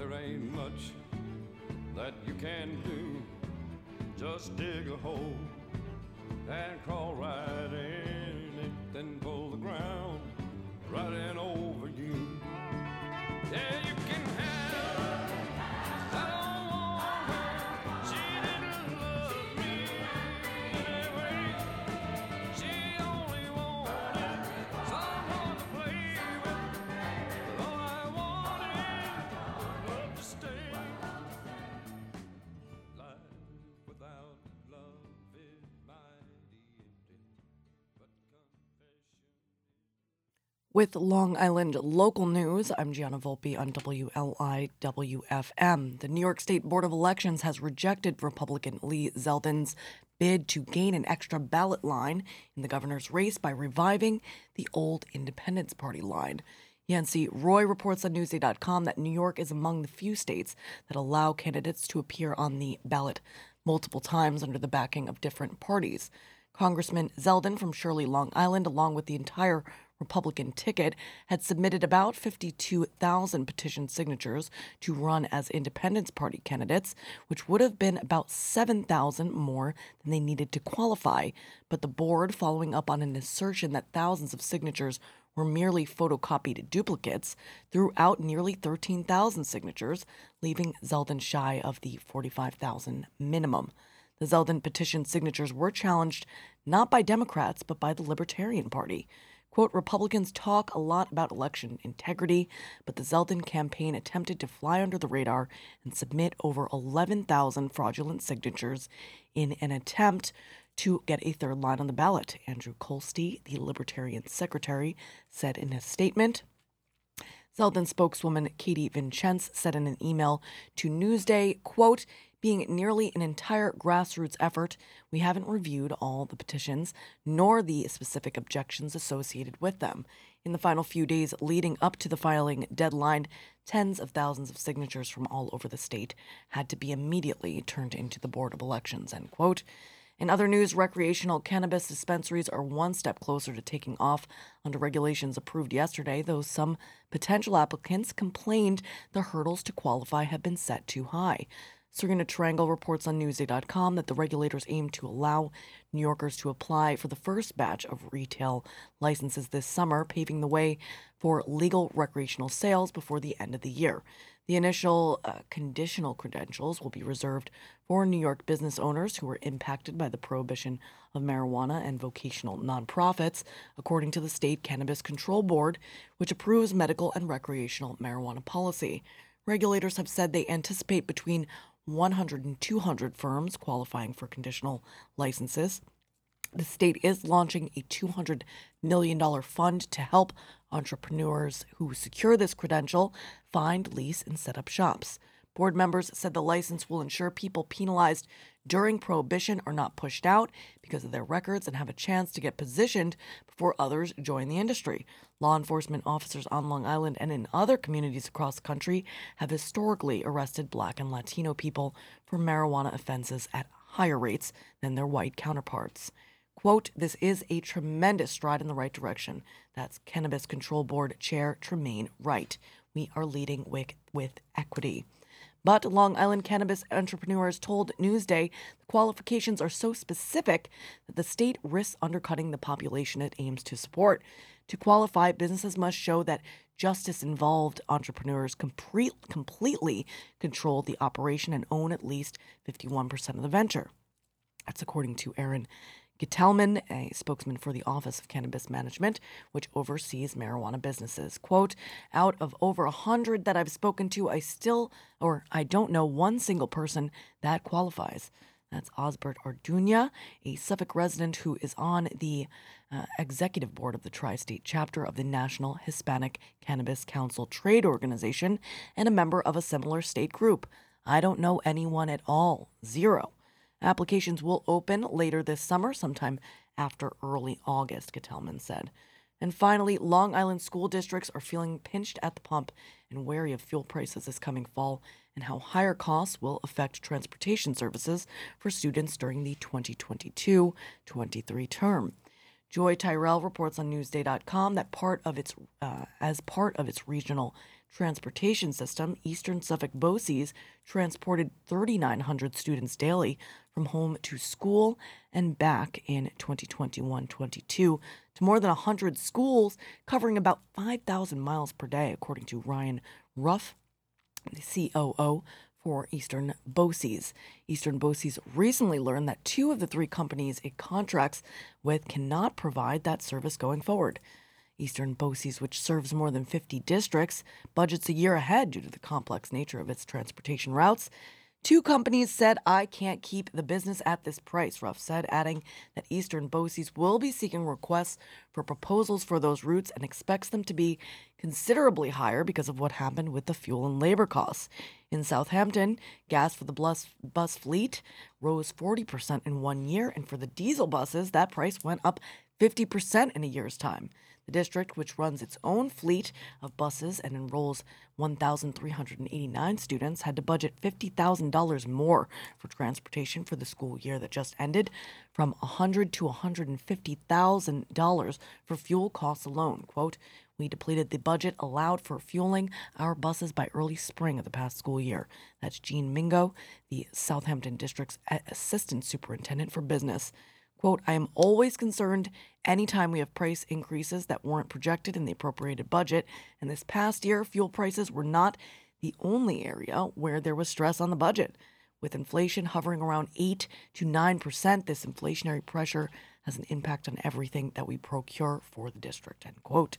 There ain't much that you can do. Just dig a hole and crawl right in it, then pull the ground right in over you. With Long Island local news, I'm Gianna Volpe on WLIWFM. The New York State Board of Elections has rejected Republican Lee Zeldin's bid to gain an extra ballot line in the governor's race by reviving the old Independence Party line. Yancy Roy reports on Newsday.com that New York is among the few states that allow candidates to appear on the ballot multiple times under the backing of different parties. Congressman Zeldin from Shirley, Long Island, along with the entire Republican ticket, had submitted about 52,000 petition signatures to run as Independence Party candidates, which would have been about 7,000 more than they needed to qualify. But the board, following up on an assertion that thousands of signatures were merely photocopied duplicates, threw out nearly 13,000 signatures, leaving Zeldin shy of the 45,000 minimum. The Zeldin petition signatures were challenged not by Democrats, but by the Libertarian Party. Quote, Republicans talk a lot about election integrity, but the Zeldin campaign attempted to fly under the radar and submit over 11,000 fraudulent signatures in an attempt to get a third line on the ballot. Andrew Colsty, the Libertarian secretary, said in a statement. Zeldin spokeswoman Katie Vincenz said in an email to Newsday, quote, being nearly an entire grassroots effort, we haven't reviewed all the petitions nor the specific objections associated with them. In the final few days leading up to the filing deadline, tens of thousands of signatures from all over the state had to be immediately turned into the Board of Elections, end quote. In other news, recreational cannabis dispensaries are one step closer to taking off under regulations approved yesterday, though some potential applicants complained the hurdles to qualify have been set too high. Sarina Trangle reports on Newsday.com that the regulators aim to allow New Yorkers to apply for the first batch of retail licenses this summer, paving the way for legal recreational sales before the end of the year. The initial uh, conditional credentials will be reserved for New York business owners who were impacted by the prohibition of marijuana and vocational nonprofits, according to the State Cannabis Control Board, which approves medical and recreational marijuana policy. Regulators have said they anticipate between 100 and 200 firms qualifying for conditional licenses. The state is launching a $200 million fund to help entrepreneurs who secure this credential find, lease, and set up shops. Board members said the license will ensure people penalized during prohibition are not pushed out because of their records and have a chance to get positioned before others join the industry. Law enforcement officers on Long Island and in other communities across the country have historically arrested black and Latino people for marijuana offenses at higher rates than their white counterparts. Quote, this is a tremendous stride in the right direction. That's Cannabis Control Board Chair Tremaine Wright. We are leading with, with equity. But Long Island cannabis entrepreneurs told Newsday the qualifications are so specific that the state risks undercutting the population it aims to support. To qualify, businesses must show that justice involved entrepreneurs complete, completely control the operation and own at least 51% of the venture. That's according to Aaron Ghitelman, a spokesman for the Office of Cannabis Management, which oversees marijuana businesses. Quote, out of over a hundred that I've spoken to, I still, or I don't know one single person that qualifies. That's Osbert Arduña, a Suffolk resident who is on the uh, executive board of the Tri State chapter of the National Hispanic Cannabis Council Trade Organization and a member of a similar state group. I don't know anyone at all. Zero. Applications will open later this summer, sometime after early August, Ghitelman said. And finally, Long Island school districts are feeling pinched at the pump and wary of fuel prices this coming fall and how higher costs will affect transportation services for students during the 2022 23 term. Joie Tyrrell reports on Newsday.com that part of its, uh, as part of its regional transportation system, Eastern Suffolk BOCES transported 3,900 students daily from home to school and back in 2021 22 to more than 100 schools, covering about 5,000 miles per day, according to Ryan Ruff, the COO for Eastern BOCES. Eastern BOCES recently learned that two of the three companies it contracts with cannot provide that service going forward. Eastern BOCES, which serves more than 50 districts, budgets a year ahead due to the complex nature of its transportation routes. Two companies said, I can't keep the business at this price, Ruff said, adding that Eastern BOCES will be seeking requests for proposals for those routes and expects them to be considerably higher because of what happened with the fuel and labor costs. In Southampton, gas for the bus, bus fleet rose 40% in one year, and for the diesel buses, that price went up 50% in a year's time. The district, which runs its own fleet of buses and enrolls 1,389 students, had to budget $50,000 more for transportation for the school year that just ended, from 100 to $150,000 for fuel costs alone. Quote, we depleted the budget allowed for fueling our buses by early spring of the past school year. That's Jean Mingo, the Southampton District's Assistant Superintendent for Business. Quote, I am always concerned anytime we have price increases that weren't projected in the appropriated budget. And this past year, fuel prices were not the only area where there was stress on the budget. With inflation hovering around 8 to 9%, this inflationary pressure has an impact on everything that we procure for the district. End quote.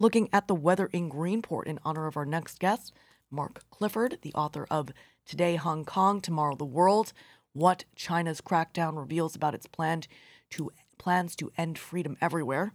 Looking at the weather in Greenport in honor of our next guest, Mark Clifford, the author of Today Hong Kong, Tomorrow the World, what China's crackdown reveals about its plan to plans to end freedom everywhere.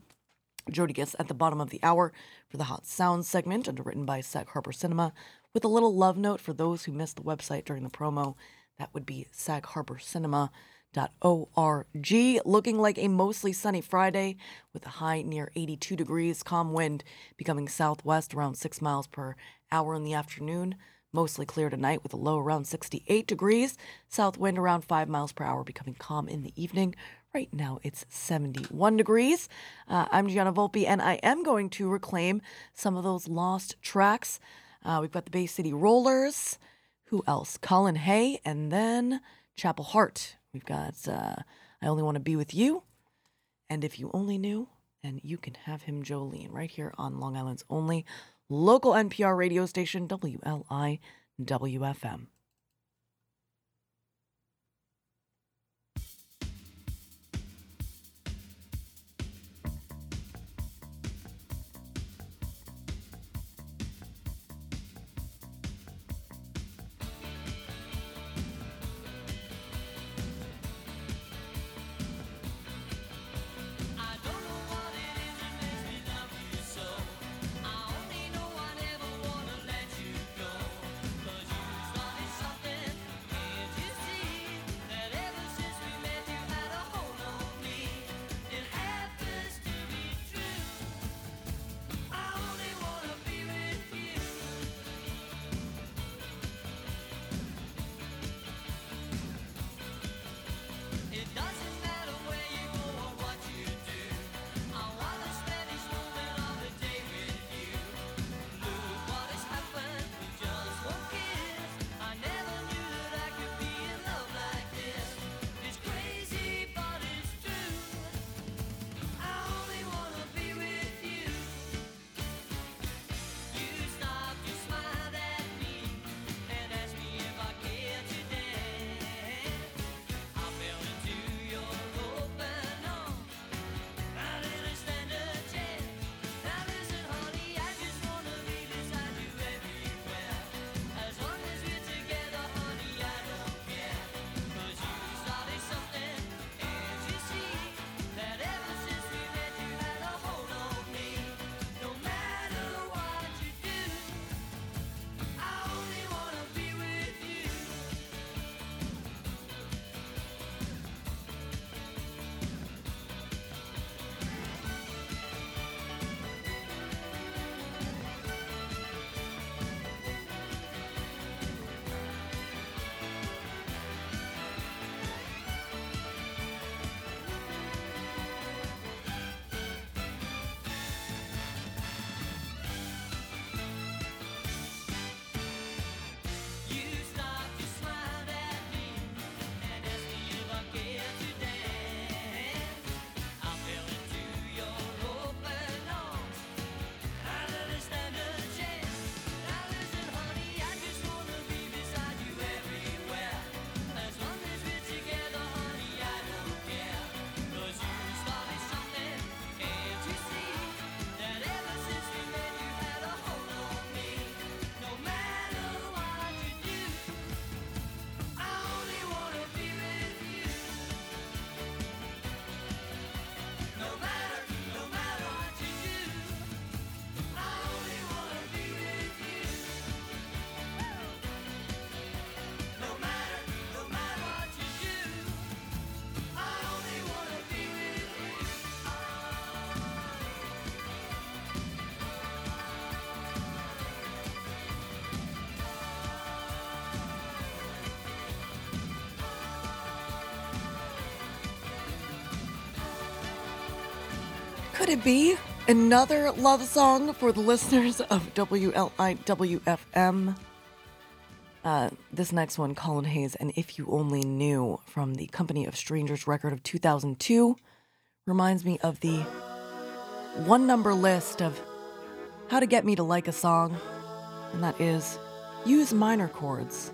Jody gets at the bottom of the hour for the Hot Sounds segment, underwritten by Sag Harbor Cinema, with a little love note for those who missed the website during the promo. That would be sagharborcinema.org. Looking like a mostly sunny Friday with a high near 82 degrees, calm wind becoming southwest around 6 miles per hour in the afternoon. Mostly clear tonight with a low around 68 degrees. South wind around 5 miles per hour, becoming calm in the evening. Right now it's 71 degrees. Uh, I'm Gianna Volpe, and I am going to reclaim some of those lost tracks. Uh, we've got the Bay City Rollers. Who else? Colin Hay, and then Chapel Hart. We've got uh, I Only Want to Be With You, and If You Only Knew, and You Can Have Him Jolene, right here on Long Island's only local NPR radio station, WLI Could it be another love song for the listeners of WLIWFM? Uh, this next one, Colin Hay's, and If You Only Knew from the Company of Strangers record of 2002, reminds me of the one number list of how to get me to like a song, and that is use minor chords.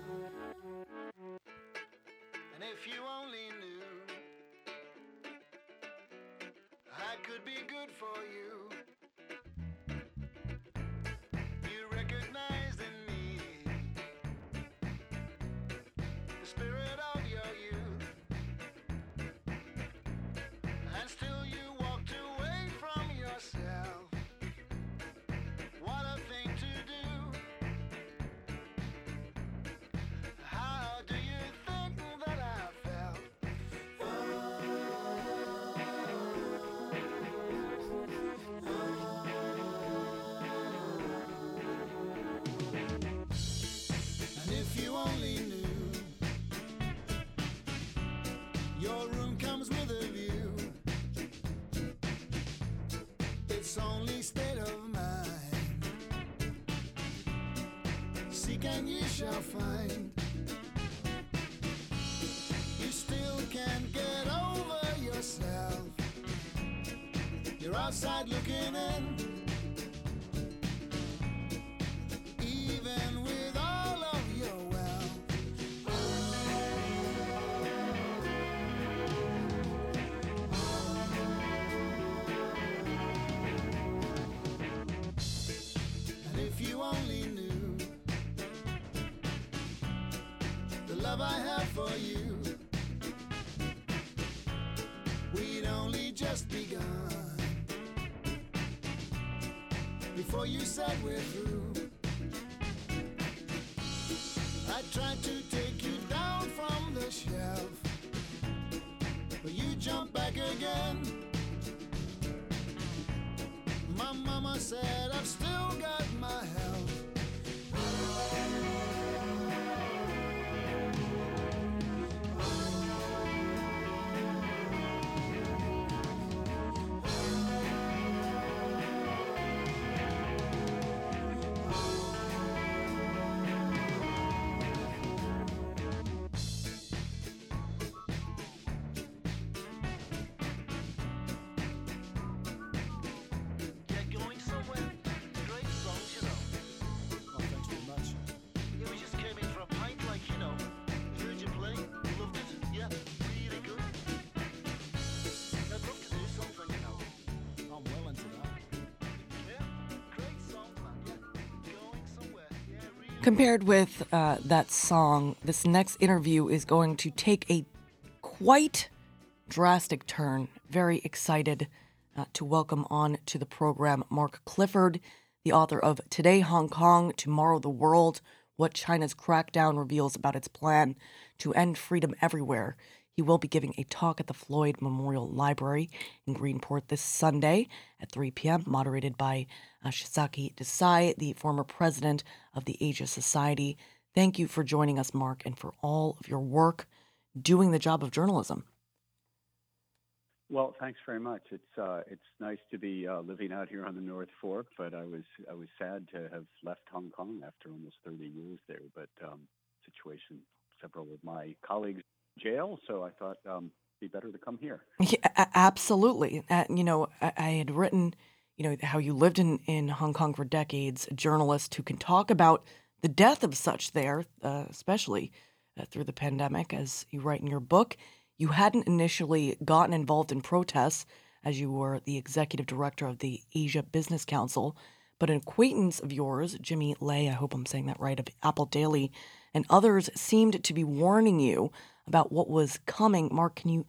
Compared with uh, that song, this next interview is going to take a quite drastic turn. Very excited uh, to welcome on to the program Mark Clifford, the author of Today Hong Kong, Tomorrow the World What China's Crackdown Reveals About Its Plan to End Freedom Everywhere. He will be giving a talk at the Floyd Memorial Library in Greenport this Sunday at 3 p.m., moderated by uh, Shisaki Desai, the former president of the Asia Society. Thank you for joining us, Mark, and for all of your work doing the job of journalism. Well, thanks very much. It's uh, it's nice to be uh, living out here on the North Fork, but I was I was sad to have left Hong Kong after almost 30 years there. But um, situation, several of my colleagues jail, so I thought um, it'd be better to come here. Yeah, absolutely. Uh, you know, I, I had written, you know, how you lived in, in Hong Kong for decades, a journalist who can talk about the death of such there, uh, especially uh, through the pandemic, as you write in your book. You hadn't initially gotten involved in protests as you were the executive director of the Asia Business Council, but an acquaintance of yours, Jimmy Lai, I hope I'm saying that right, of Apple Daily, and others seemed to be warning you about what was coming. Mark, can you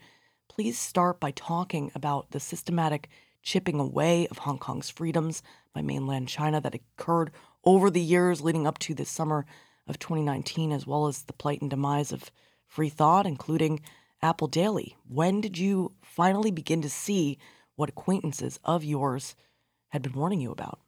please start by talking about the systematic chipping away of Hong Kong's freedoms by mainland China that occurred over the years leading up to the summer of 2019, as well as the plight and demise of free thought, including Apple Daily. When did you finally begin to see what acquaintances of yours had been warning you about?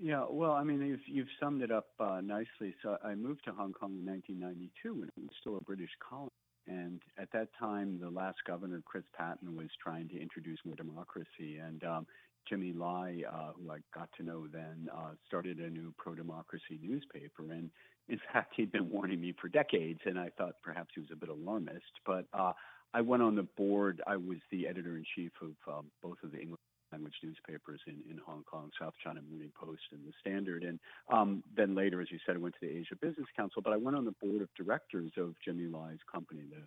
Yeah, well, I mean, you've, you've summed it up uh, nicely. So I moved to Hong Kong in 1992 when it was still a British colony. And at that time, the last governor, Chris Patten, was trying to introduce more democracy. And um, Jimmy Lai, uh, who I got to know then, uh, started a new pro democracy newspaper. And in *laughs* fact, he'd been warning me for decades, and I thought perhaps he was a bit alarmist. But uh, I went on the board. I was the editor in chief of um, both of the English language newspapers in, in Hong Kong, South China Morning Post and The Standard. And um, then later, as you said, I went to the Asia Business Council, but I went on the board of directors of Jimmy Lai's company, the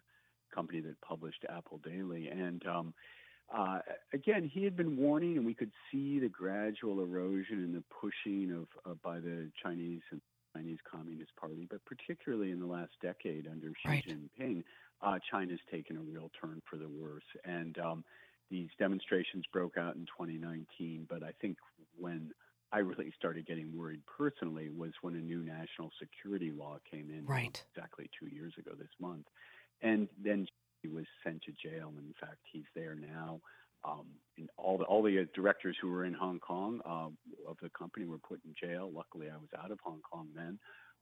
company that published Apple Daily. And um, uh, again, he had been warning, and we could see the gradual erosion and the pushing of uh, by the Chinese and Chinese Communist Party, but particularly in the last decade under Xi Right. Jinping, uh, China's taken a real turn for the worse. And um, these demonstrations broke out in 2019, but I think when I really started getting worried personally was when a new national security law came in Right. exactly two years ago this month. And then he was sent to jail. In fact, he's there now. Um, and all the all the uh, directors who were in Hong Kong uh, of the company were put in jail. Luckily, I was out of Hong Kong then.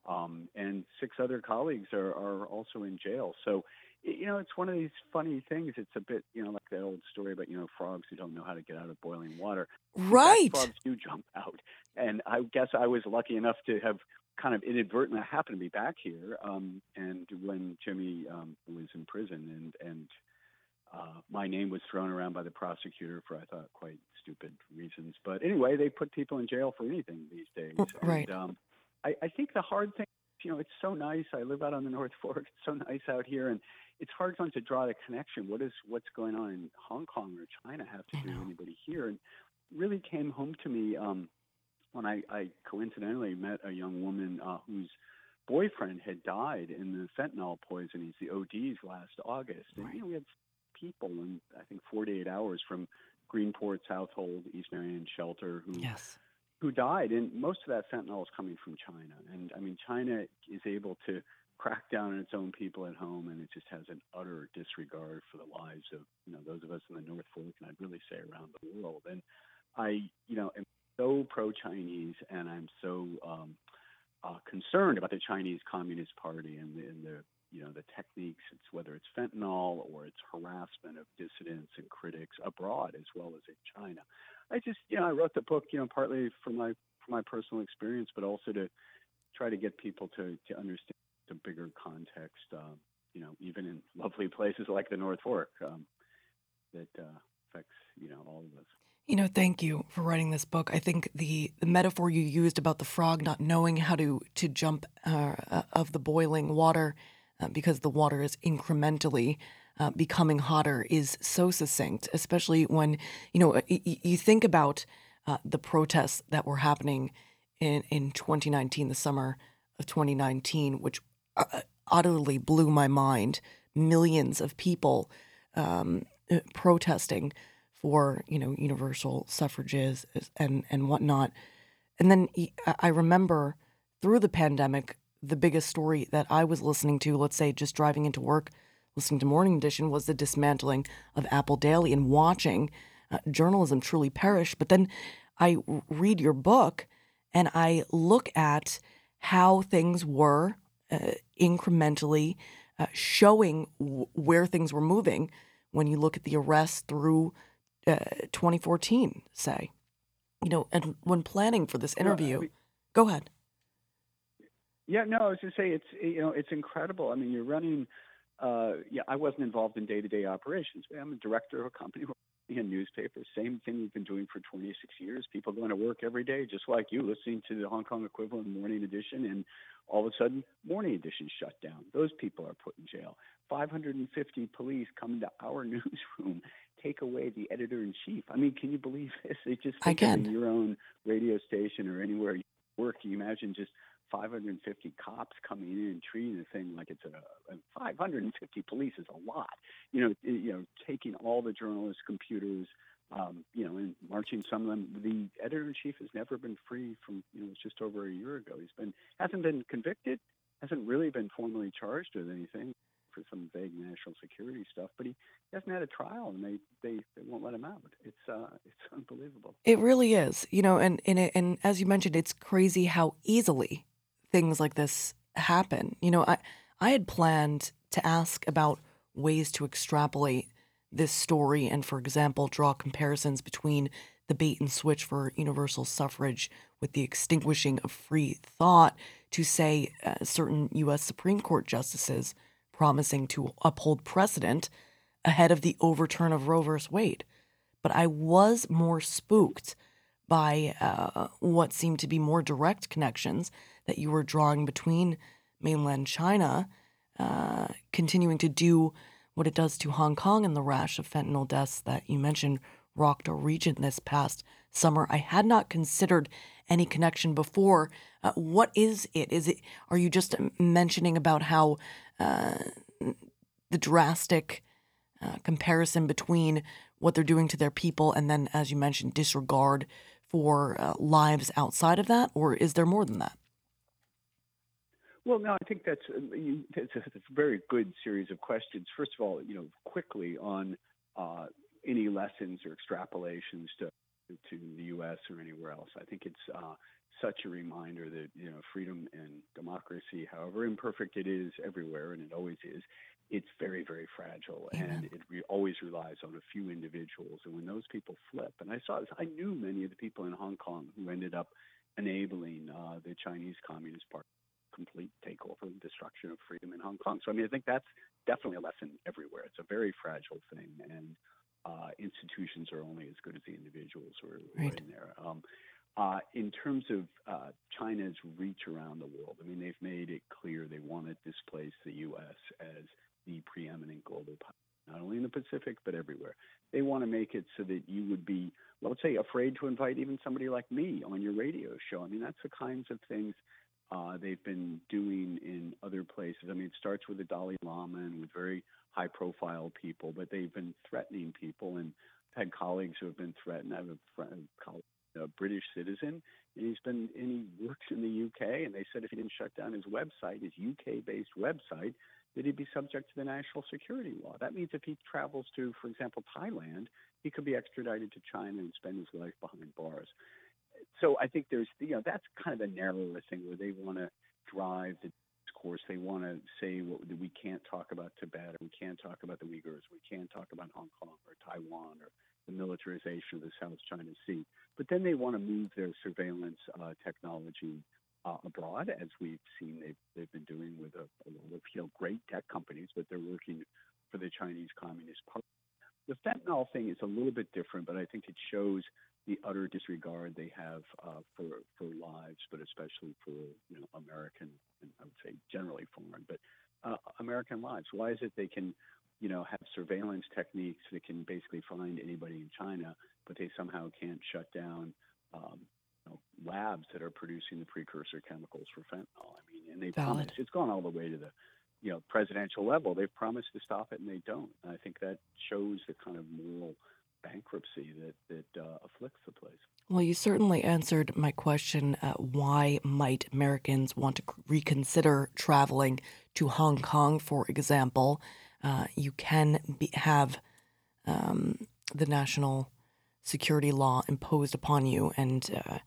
Um, and six other colleagues are, are also in jail. So, you know, it's one of these funny things. It's a bit, you know, like that old story about, you know, frogs who don't know how to get out of boiling water. Right. frogs do jump out. And I guess I was lucky enough to have kind of inadvertently happened to be back here. Um, and when Jimmy um, was in prison, and and uh, my name was thrown around by the prosecutor for I thought quite stupid reasons. But anyway, they put people in jail for anything these days. Right. And, um, I, I think the hard thing, you know, it's so nice. I live out on the North Fork. It's so nice out here, and it's hard to draw the connection. What is what's going on in Hong Kong or China have to do with anybody here? And really came home to me um, when I, I coincidentally met a young woman uh, whose boyfriend had died in the fentanyl poisonings, the ODs, last August. And you know, we had people in I think 48 hours from Greenport, Southold, East Marion Shelter who Yes. who died, and most of that fentanyl is coming from China. And I mean, China is able to crack down on its own people at home, and it just has an utter disregard for the lives of you know those of us in the North Fork, and I'd really say around the world. And I, you know, am so pro-Chinese, and I'm so um, uh, concerned about the Chinese Communist Party and the, and the you know the techniques. It's whether it's fentanyl or it's harassment of dissidents and critics abroad as well as in China. I just you know I wrote the book you know partly from my for my personal experience, but also to try to get people to to understand the bigger context. Um, you know, even in lovely places like the North Fork, um, that uh, affects you know all of us. You know, thank you for writing this book. I think the, the metaphor you used about the frog not knowing how to to jump uh, uh, of the boiling water uh, because the water is incrementally uh, becoming hotter is so succinct, especially when you know y- you think about uh, the protests that were happening in in 2019, the summer of 2019, which utterly blew my mind. Millions of people um, uh, protesting for you know universal suffrages and and whatnot. And then I remember through the pandemic, the biggest story that I was listening to, let's say just driving into work, listening to Morning Edition, was the dismantling of Apple Daily and watching uh, journalism truly perish. But then I read your book and I look at how things were uh, incrementally uh, showing w- where things were moving when you look at the arrests through uh, 2014, say. You know, and when planning for this interview, go ahead. Yeah, no, I was just say it's you know it's incredible. I mean, you're running. Uh, yeah, I wasn't involved in day-to-day operations. I'm a director of a company in newspapers. Same thing we've been doing for 26 years. People going to work every day, just like you, listening to the Hong Kong equivalent Morning Edition, and all of a sudden, Morning Edition shut down. Those people are put in jail. 550 police come into our *laughs* newsroom, take away the editor in chief. I mean, can you believe this? They just I can. in your own radio station or anywhere you work. Can you imagine just 550 cops coming in and treating the thing like it's a, a 550 police is a lot. You know, you know, taking all the journalists' computers, um, you know, and marching some of them. The editor in chief has never been free from. You know, it's just over a year ago. He's been hasn't been convicted, hasn't really been formally charged with anything for some vague national security stuff, but he hasn't had a trial, and they they, they won't let him out. It's uh, it's *laughs* unbelievable. It really is, you know, and and and as you mentioned, it's crazy how easily things like this happen. You know, I I had planned to ask about ways to extrapolate this story and, for example, draw comparisons between the bait and switch for universal suffrage with the extinguishing of free thought to, say, uh, certain U.S. Supreme Court justices promising to uphold precedent ahead of the overturn of Roe v. Wade. But I was more spooked by uh, what seemed to be more direct connections that you were drawing between mainland China uh, continuing to do what it does to Hong Kong and the rash of fentanyl deaths that you mentioned rocked a region this past summer. I had not considered any connection before. Uh, what is it? Is it? Are you just mentioning about how uh, the drastic uh, comparison between what they're doing to their people and then, as you mentioned, disregard for uh, lives outside of that, or is there more than that? Well, no, I think that's uh, you, it's, a, it's a very good series of questions. First of all, you know, quickly on uh, any lessons or extrapolations to to the U.S. or anywhere else. I think it's uh, such a reminder that you know freedom and democracy, however imperfect it is everywhere, and it always is, it's very very fragile, and it re- always relies on a few individuals. And when those people flip, and I saw this, I knew many of the people in Hong Kong who ended up enabling uh, the Chinese Communist Party complete takeover and destruction of freedom in Hong Kong. So I mean, I think that's definitely a lesson everywhere. It's a very fragile thing, and uh, institutions are only as good as the individuals who are, who are in there. Um, uh, in terms of uh, China's reach around the world, I mean, they've made it clear they want to displace the U.S. as the preeminent global power, not only in the Pacific but everywhere. They want to make it so that you would be, let's say, afraid to invite even somebody like me on your radio show. I mean, that's the kinds of things uh, they've been doing in other places. I mean, it starts with the Dalai Lama and with very high profile people, but they've been threatening people. And I've had colleagues who have been threatened. I have a, friend, a British citizen, and he's been, and he works in the UK, and they said if he didn't shut down his website, his UK based website, that he'd be subject to the national security law. That means if he travels to, for example, Thailand, he could be extradited to China and spend his life behind bars so I think there's you know that's kind of a narrower thing where they want to drive the discourse. They want to say what we can't talk about Tibet or we can't talk about the Uyghurs, we can't talk about Hong Kong or Taiwan or the militarization of the South China Sea. But then they want to move their surveillance uh, technology uh, abroad, as we've seen they've they've been doing with a, a lot of you know great tech companies, but they're working for the Chinese Communist Party. The fentanyl thing is a little bit different, but I think it shows the utter disregard they have uh, for for lives, but especially for you know American and I would say generally foreign, but uh, American lives. Why is it they can you know have surveillance techniques that can basically find anybody in China, but they somehow can't shut down um, you know, labs that are producing the precursor chemicals for fentanyl? I mean, and they Valid. promise it's gone all the way to the you know presidential level. They've promised to stop it, and they don't. And I think that shows the kind of moral bankruptcy that that uh, afflicts the place. Well, you certainly answered my question uh, why might Americans want to reconsider traveling to Hong Kong, for example? Uh, you can be, have um, the national security law imposed upon you and uh,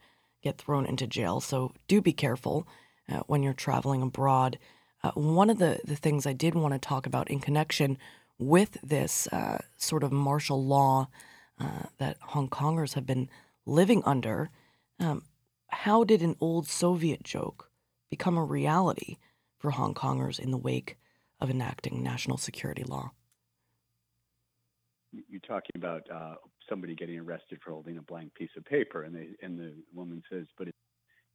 get thrown into jail. So do be careful uh, when you're traveling abroad. Uh, one of the, the things I did want to talk about in connection with this uh, sort of martial law uh, that Hong Kongers have been living under, um, how did an old Soviet joke become a reality for Hong Kongers in the wake of enacting national security law? You- You're talking about uh, somebody getting arrested for holding a blank piece of paper, and they and the woman says, "But it,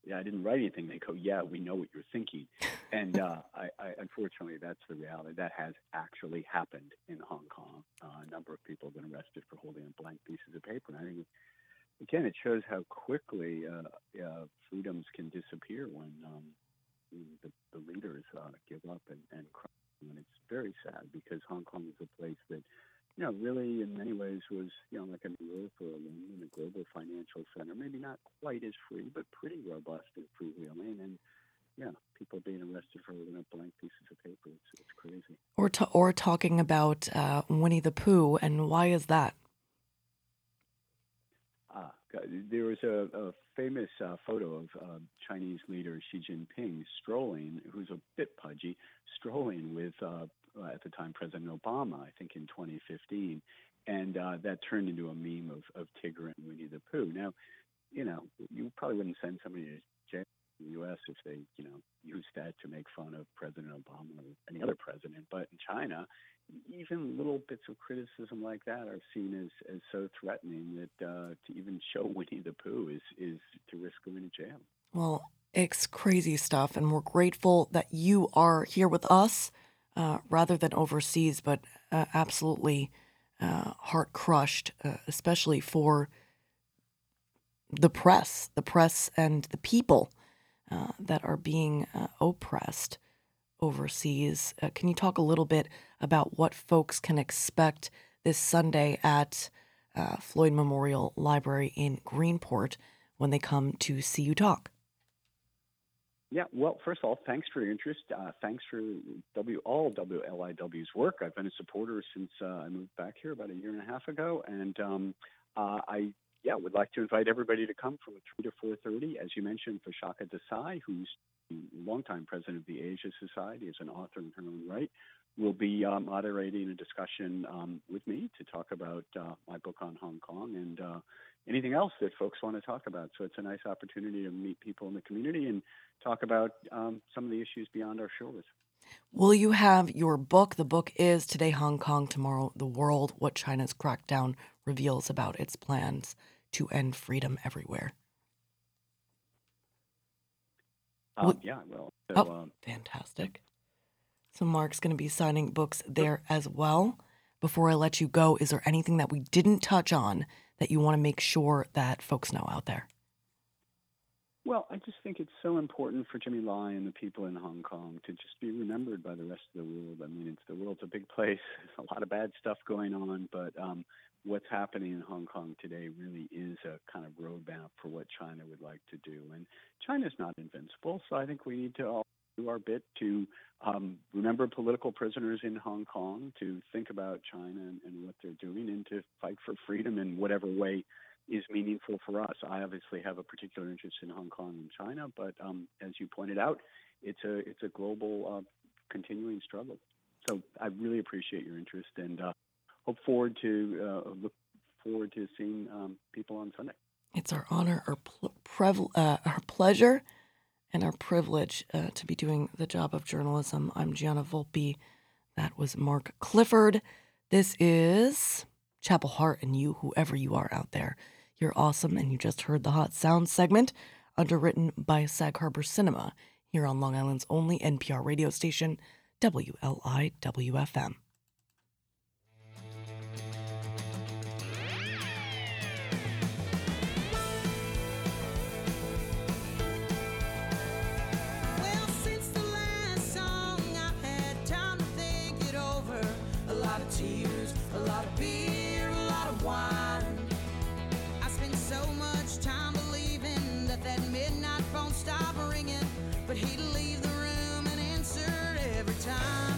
yeah, I didn't write anything." They go, "Yeah, we know what you're thinking," *laughs* and uh, I, I, unfortunately, that's the reality. That has actually happened in Hong Kong. Uh, a number of people have been arrested for holding a blank pieces of paper, and I think again, it shows how quickly uh, uh, freedoms can disappear when um, the, the leaders uh, give up and, and cry. And it's very sad because Hong Kong is a place that, you know, really in many ways was, you know, like a New York or a London, a global financial center. Maybe not quite as free, but pretty robust and freewheeling. And yeah, people being arrested for holding up blank pieces of paper. It's, it's crazy. Or, ta- or talking about uh, Winnie the Pooh, and why is that? Ah, there was a, a famous uh, photo of uh, Chinese leader Xi Jinping strolling, who's a bit pudgy, strolling with uh, at the time President Obama, I think in 2015, and uh, that turned into a meme of, of Tigger and Winnie the Pooh. Now, you know, you probably wouldn't send somebody to jail in the U.S. if they, you know, used that to make fun of President Obama or any other president. But in China, even little bits of criticism like that are seen as, as so threatening that uh, to even show *laughs* Winnie the Pooh is, is to risk going to jail. Well, it's crazy stuff, and we're grateful that you are here with us uh, rather than overseas, but uh, absolutely uh, heart crushed, uh, especially for the press, the press and the people that are being oppressed overseas. Can you talk a little bit about what folks can expect this Sunday at Floyd Memorial Library in Greenport when they come to see you talk? Yeah, well, first of all, thanks for your interest. Uh, thanks for W all WLIW's work. I've been a supporter since uh, I moved back here about a year and a half ago, and um, uh, I yeah would like to invite everybody to come from three to four thirty. As you mentioned, Vishakha Desai, who's the longtime president of the Asia Society, is an author in her own right. Will be uh, moderating a discussion um, with me to talk about uh, my book on Hong Kong and uh, anything else that folks want to talk about. So it's a nice opportunity to meet people in the community and talk about um, some of the issues beyond our shores. Will you have your book? The book is Today Hong Kong, Tomorrow the World What China's Crackdown Reveals About Its Plans to End Freedom Everywhere. Um, Well- yeah, well, so, Oh, um, fantastic. So Mark's going to be signing books there as well. Before I let you go, is there anything that we didn't touch on that you want to make sure that folks know out there? Well, I just think it's so important for Jimmy Lai and the people in Hong Kong to just be remembered by the rest of the world. I mean, it's the world's a big place. *laughs* There's a lot of bad stuff going on, but um, what's happening in Hong Kong today really is a kind of roadmap for what China would like to do. And China's not invincible, so I think we need to all do our bit to um, remember political prisoners in Hong Kong, to think about China and, and what they're doing, and to fight for freedom in whatever way is meaningful for us. I obviously have a particular interest in Hong Kong and China, but um, as you pointed out, it's a it's a global uh, continuing struggle. So I really appreciate your interest and uh, hope forward to uh, look forward to seeing um, people on Sunday. It's our honor, our, pl- prev- uh, our pleasure, and our privilege uh, to be doing the job of journalism. I'm Gianna Volpe. That was Mark Clifford. This is Chapel Hart, and you, whoever you are out there, you're awesome. And you just heard the Hot Sound segment, underwritten by Sag Harbor Cinema, here on Long Island's only NPR radio station, WLIWFM. Time.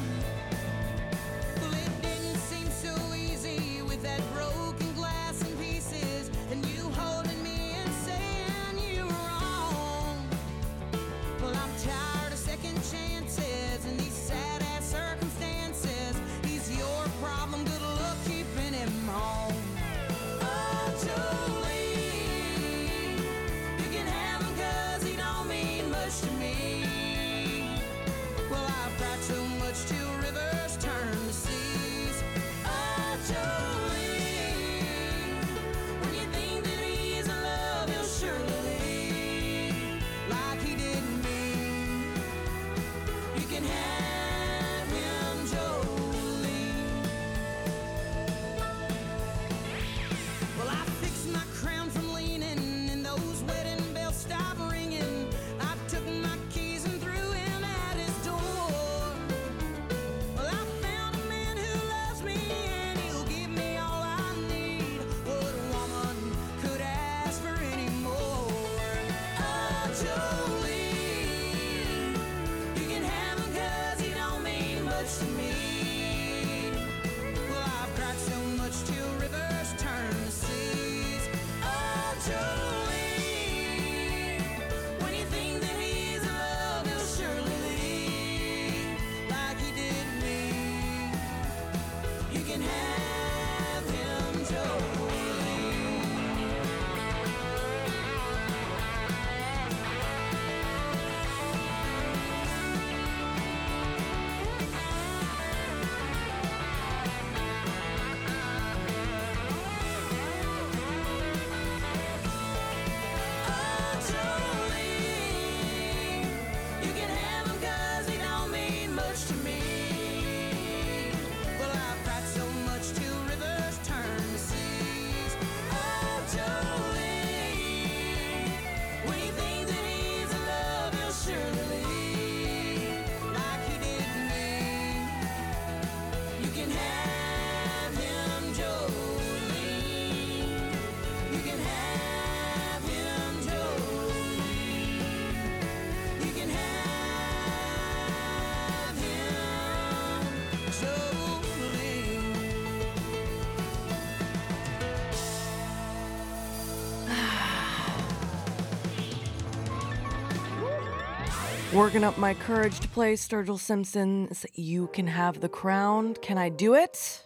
Working up my courage to play Sturgill Simpson's You Can Have the Crown. Can I do it?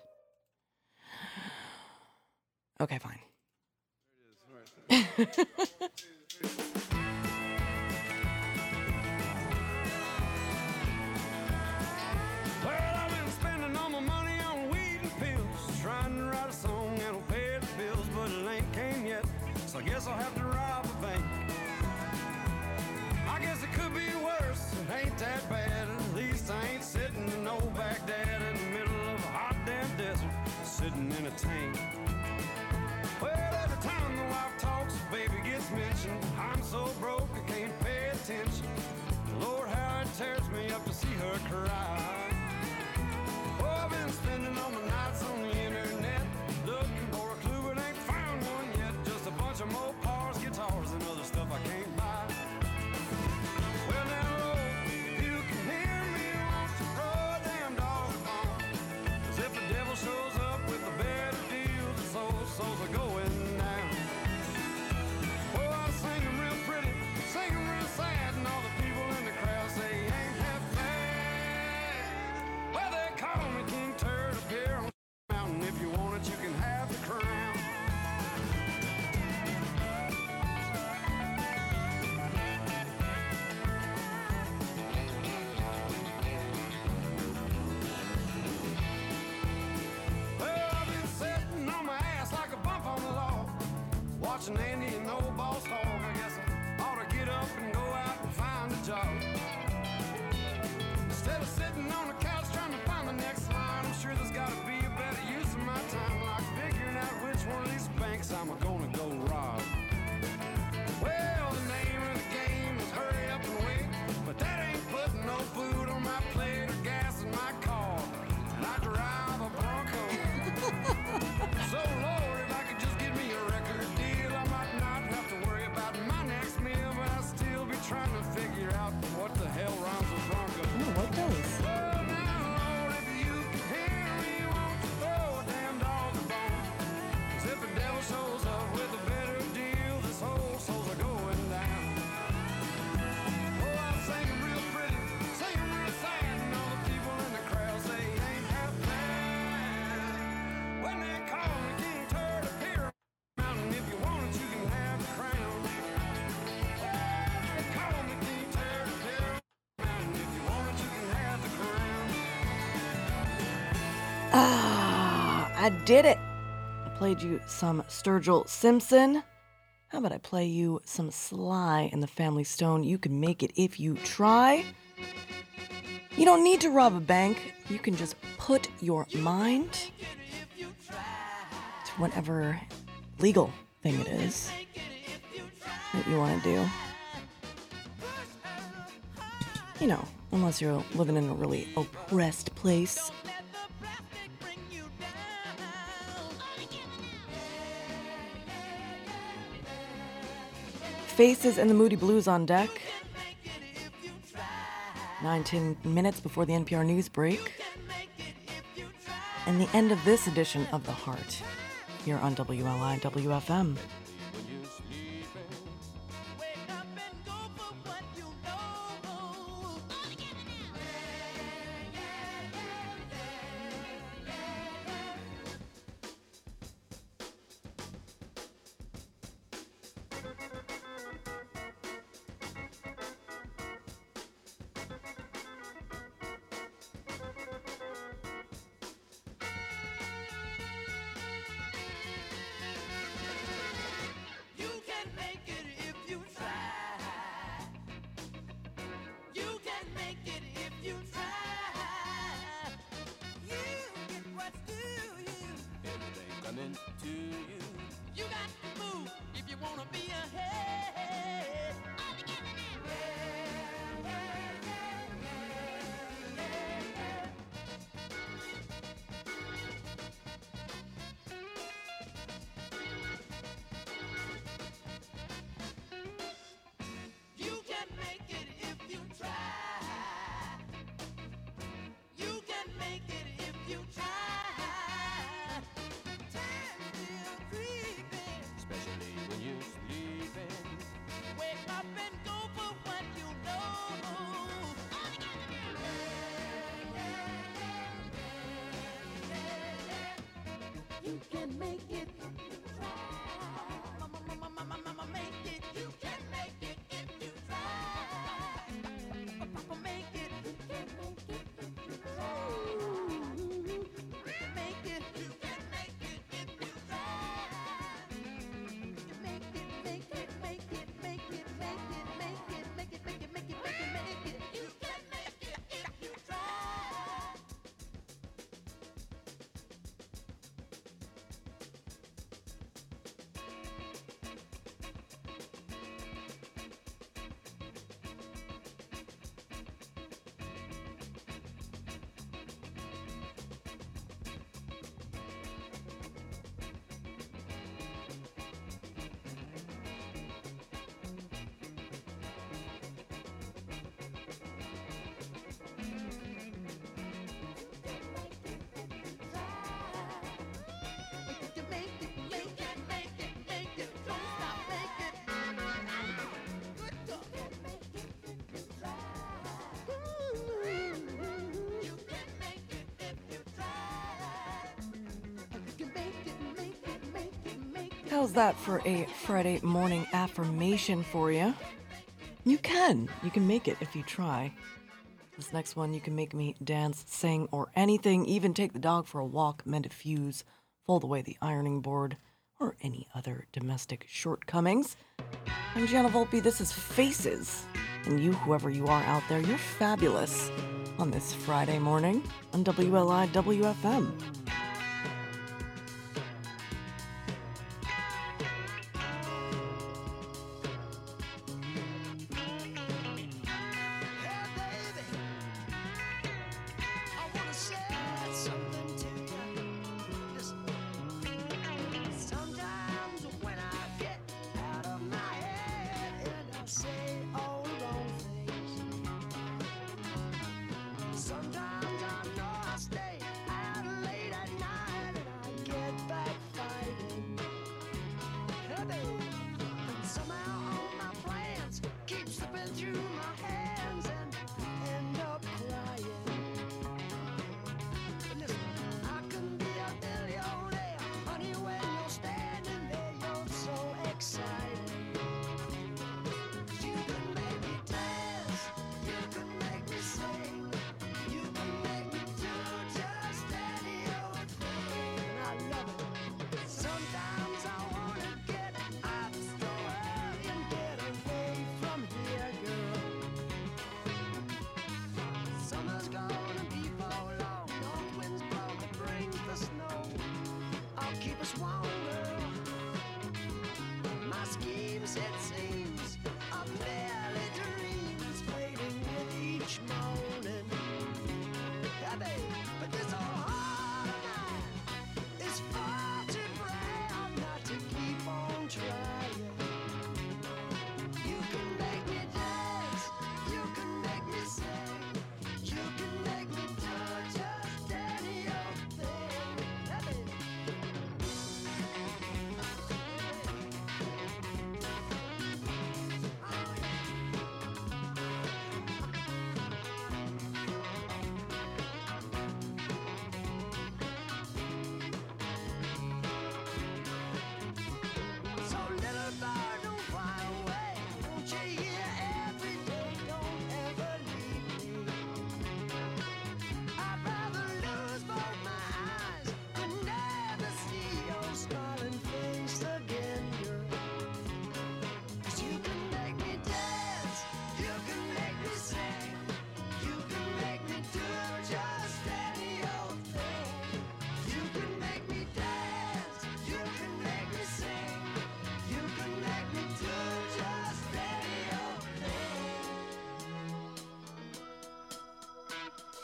I did it. I played you some Sturgill Simpson. How about I play you some Sly and the Family Stone? You can make it if you try. You don't need to rob a bank. You can just put your mind to whatever legal thing it is that you want to do. You know, unless you're living in a really oppressed place Faces and the Moody Blues on deck. 19 minutes before the NPR news break. And the end of this edition of The Heart here on WLI WFM. How's that for a Friday morning affirmation for you? You can. You can make it if you try. This next one, you can make me dance, sing, or anything, even take the dog for a walk, mend a fuse, fold away the ironing board, or any other domestic shortcomings. I'm Gianna Volpe. This is Faces. And you, whoever you are out there, you're fabulous on this Friday morning on WLI WFM.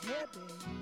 Yeah, baby.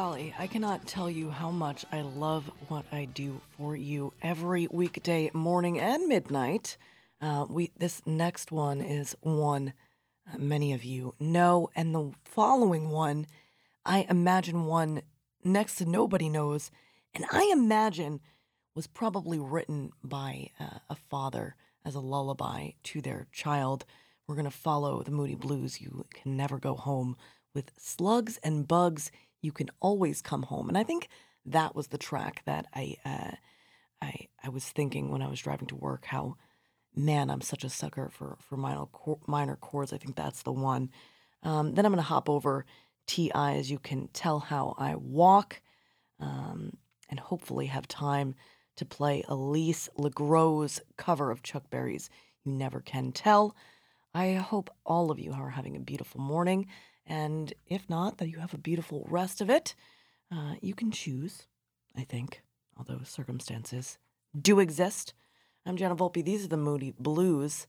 Golly, I cannot tell you how much I love what I do for you every weekday morning and midnight. Uh, we this next one is one uh, many of you know, and the following one, I imagine one next to nobody knows, and I imagine was probably written by uh, a father as a lullaby to their child. We're gonna follow the Moody Blues. You can never go home with slugs and bugs you can always come home. And I think that was the track that I uh, I I was thinking when I was driving to work. How man, I'm such a sucker for for minor minor chords. I think that's the one. Um, then I'm gonna hop over T.I. as you can tell how I walk, um, and hopefully have time to play Elise LeGrow's cover of Chuck Berry's "You Never Can Tell." I hope all of you are having a beautiful morning. And if not, that you have a beautiful rest of it. Uh, you can choose, I think, although circumstances do exist. I'm Gianna Volpe. These are the Moody Blues.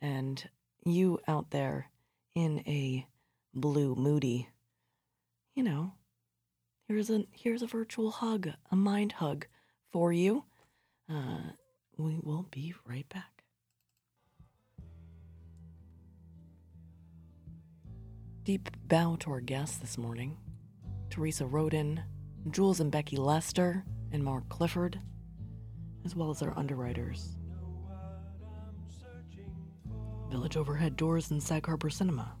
And you out there in a blue moody, you know, here's a here's a virtual hug, a mind hug for you. Uh, we will be right back. Deep bow to our guests this morning Theresa Roden, Jules and Becky Lester, and Mark Clifford, as well as our underwriters. Village Overhead Doors and Sag Harbor Cinema.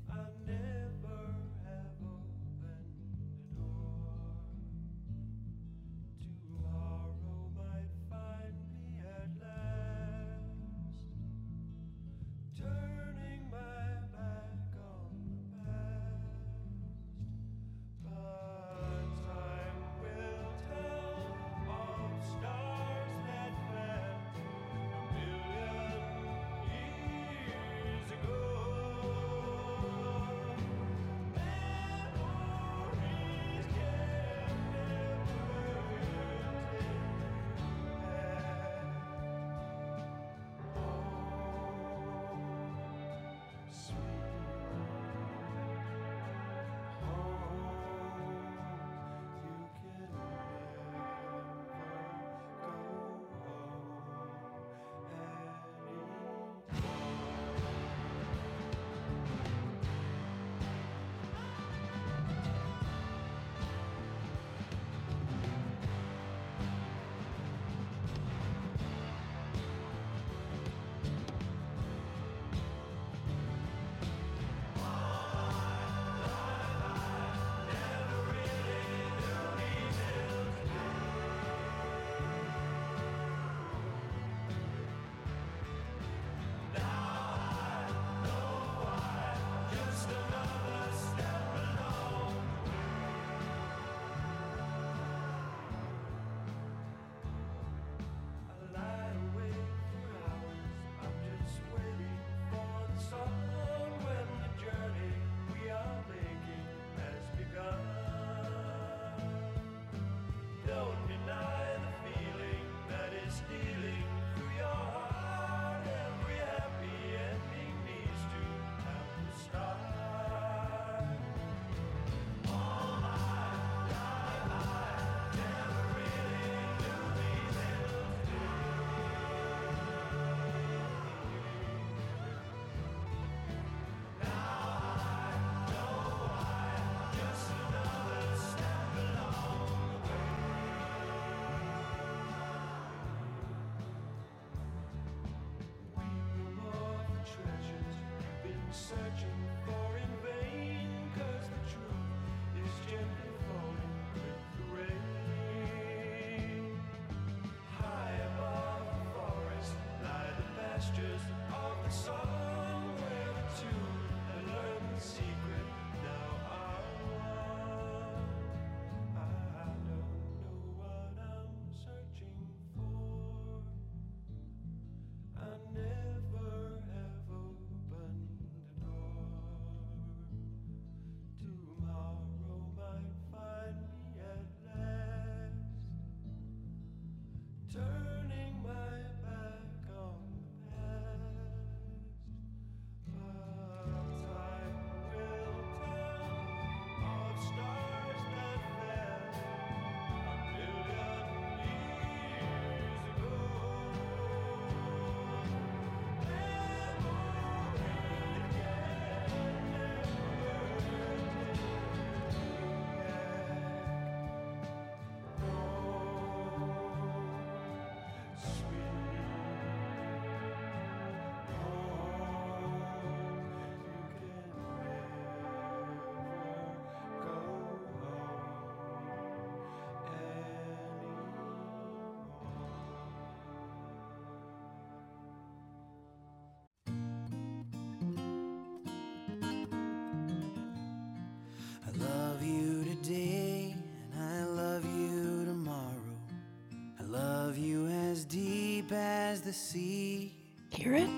The sea. Hear it?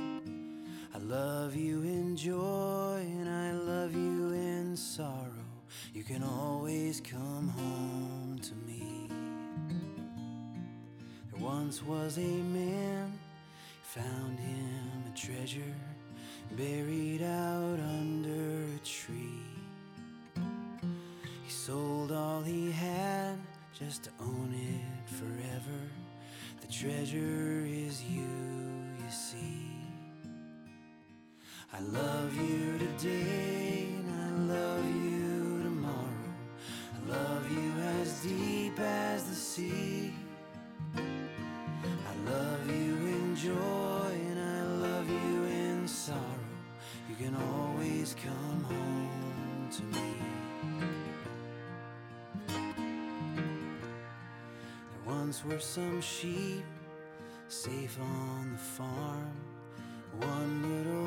I love you in joy and I love you in sorrow. You can always come home to me. There once was a man, found him a treasure buried out under a tree. He sold all he had just to own it treasure is you, once were some sheep safe on the farm. One little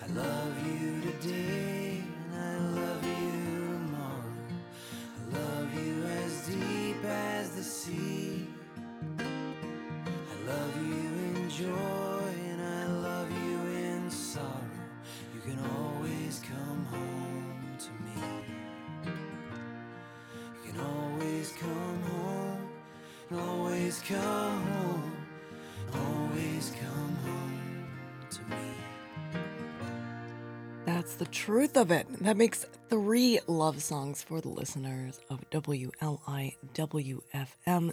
I love you today and I love you tomorrow. I love you as deep as the sea. I love you in joy and I love you in sorrow. You can always come home to me. You can always come home, always come That's the truth of it. That makes three love songs for the listeners of WLIWFM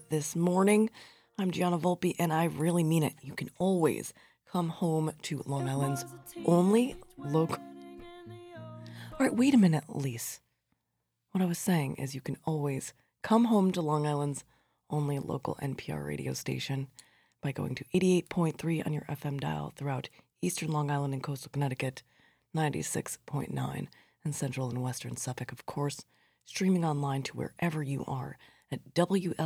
this morning. I'm Gianna Volpe, and I really mean it. You can always come home to Long Island's only local. All right, wait a minute, Lise. What I was saying is you can always come home to Long Island's only local NPR radio station by going to 88.3 on your FM dial throughout eastern Long Island and coastal Connecticut, 96.9 in central and western Suffolk, of course, streaming online to wherever you are at WLIWFM.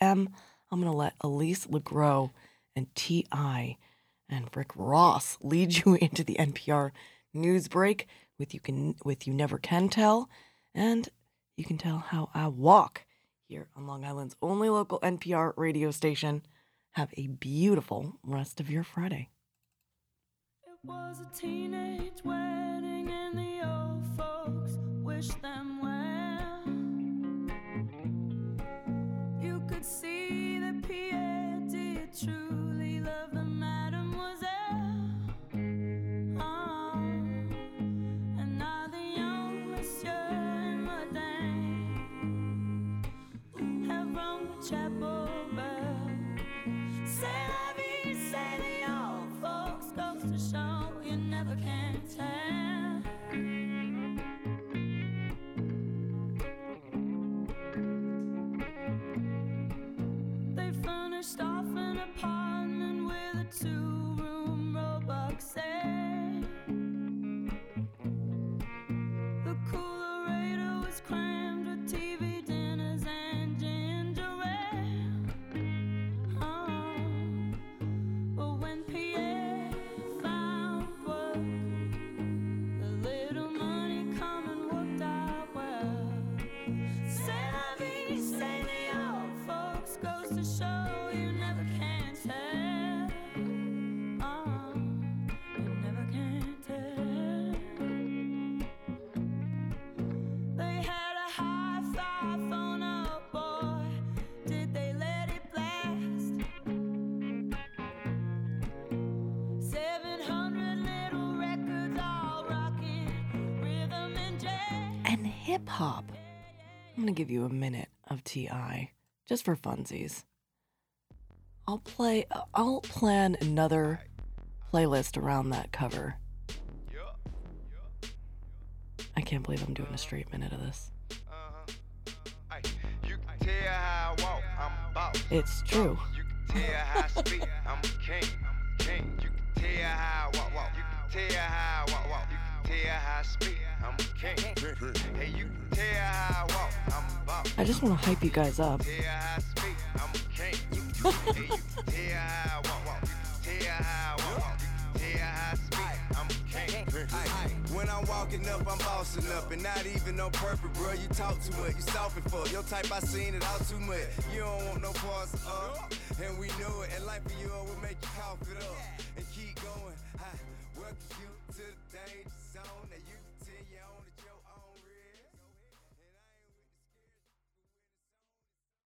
I'm going to let Elise LeGrow and T.I. and Rick Ross lead you *laughs* into the NPR news break with you can with you never can tell and you can tell how I walk here on Long Island's only local NPR radio station. Have a beautiful rest of your Friday. Was a teenage wedding and the going to give you a minute of T.I. just for funsies. I'll play I'll plan another playlist around that cover. I can't believe I'm doing a straight minute of this. You can tell how I walk, I'm boss. It's true. You can tell how I speak, I'm king. King. You can tell how I walk, walk. You can tell how I walk, walk. You can tell how I speak, I'm king. Hey, you tell how I walk, I'm boss. I just want to hype you guys up. Tell how I speak, I'm king. hey, you tell how I walk, walk. You tell how I walk, walk. You tell how I speak, I'm king. When I'm walking up, I'm bossing up, and not even on purpose, bro. You talk too much, you soft and fuck. Your type, I seen it all too much. You don't want no parts up, and we know it. And life for you will make you cough it up and keep going. Ay, welcome you to the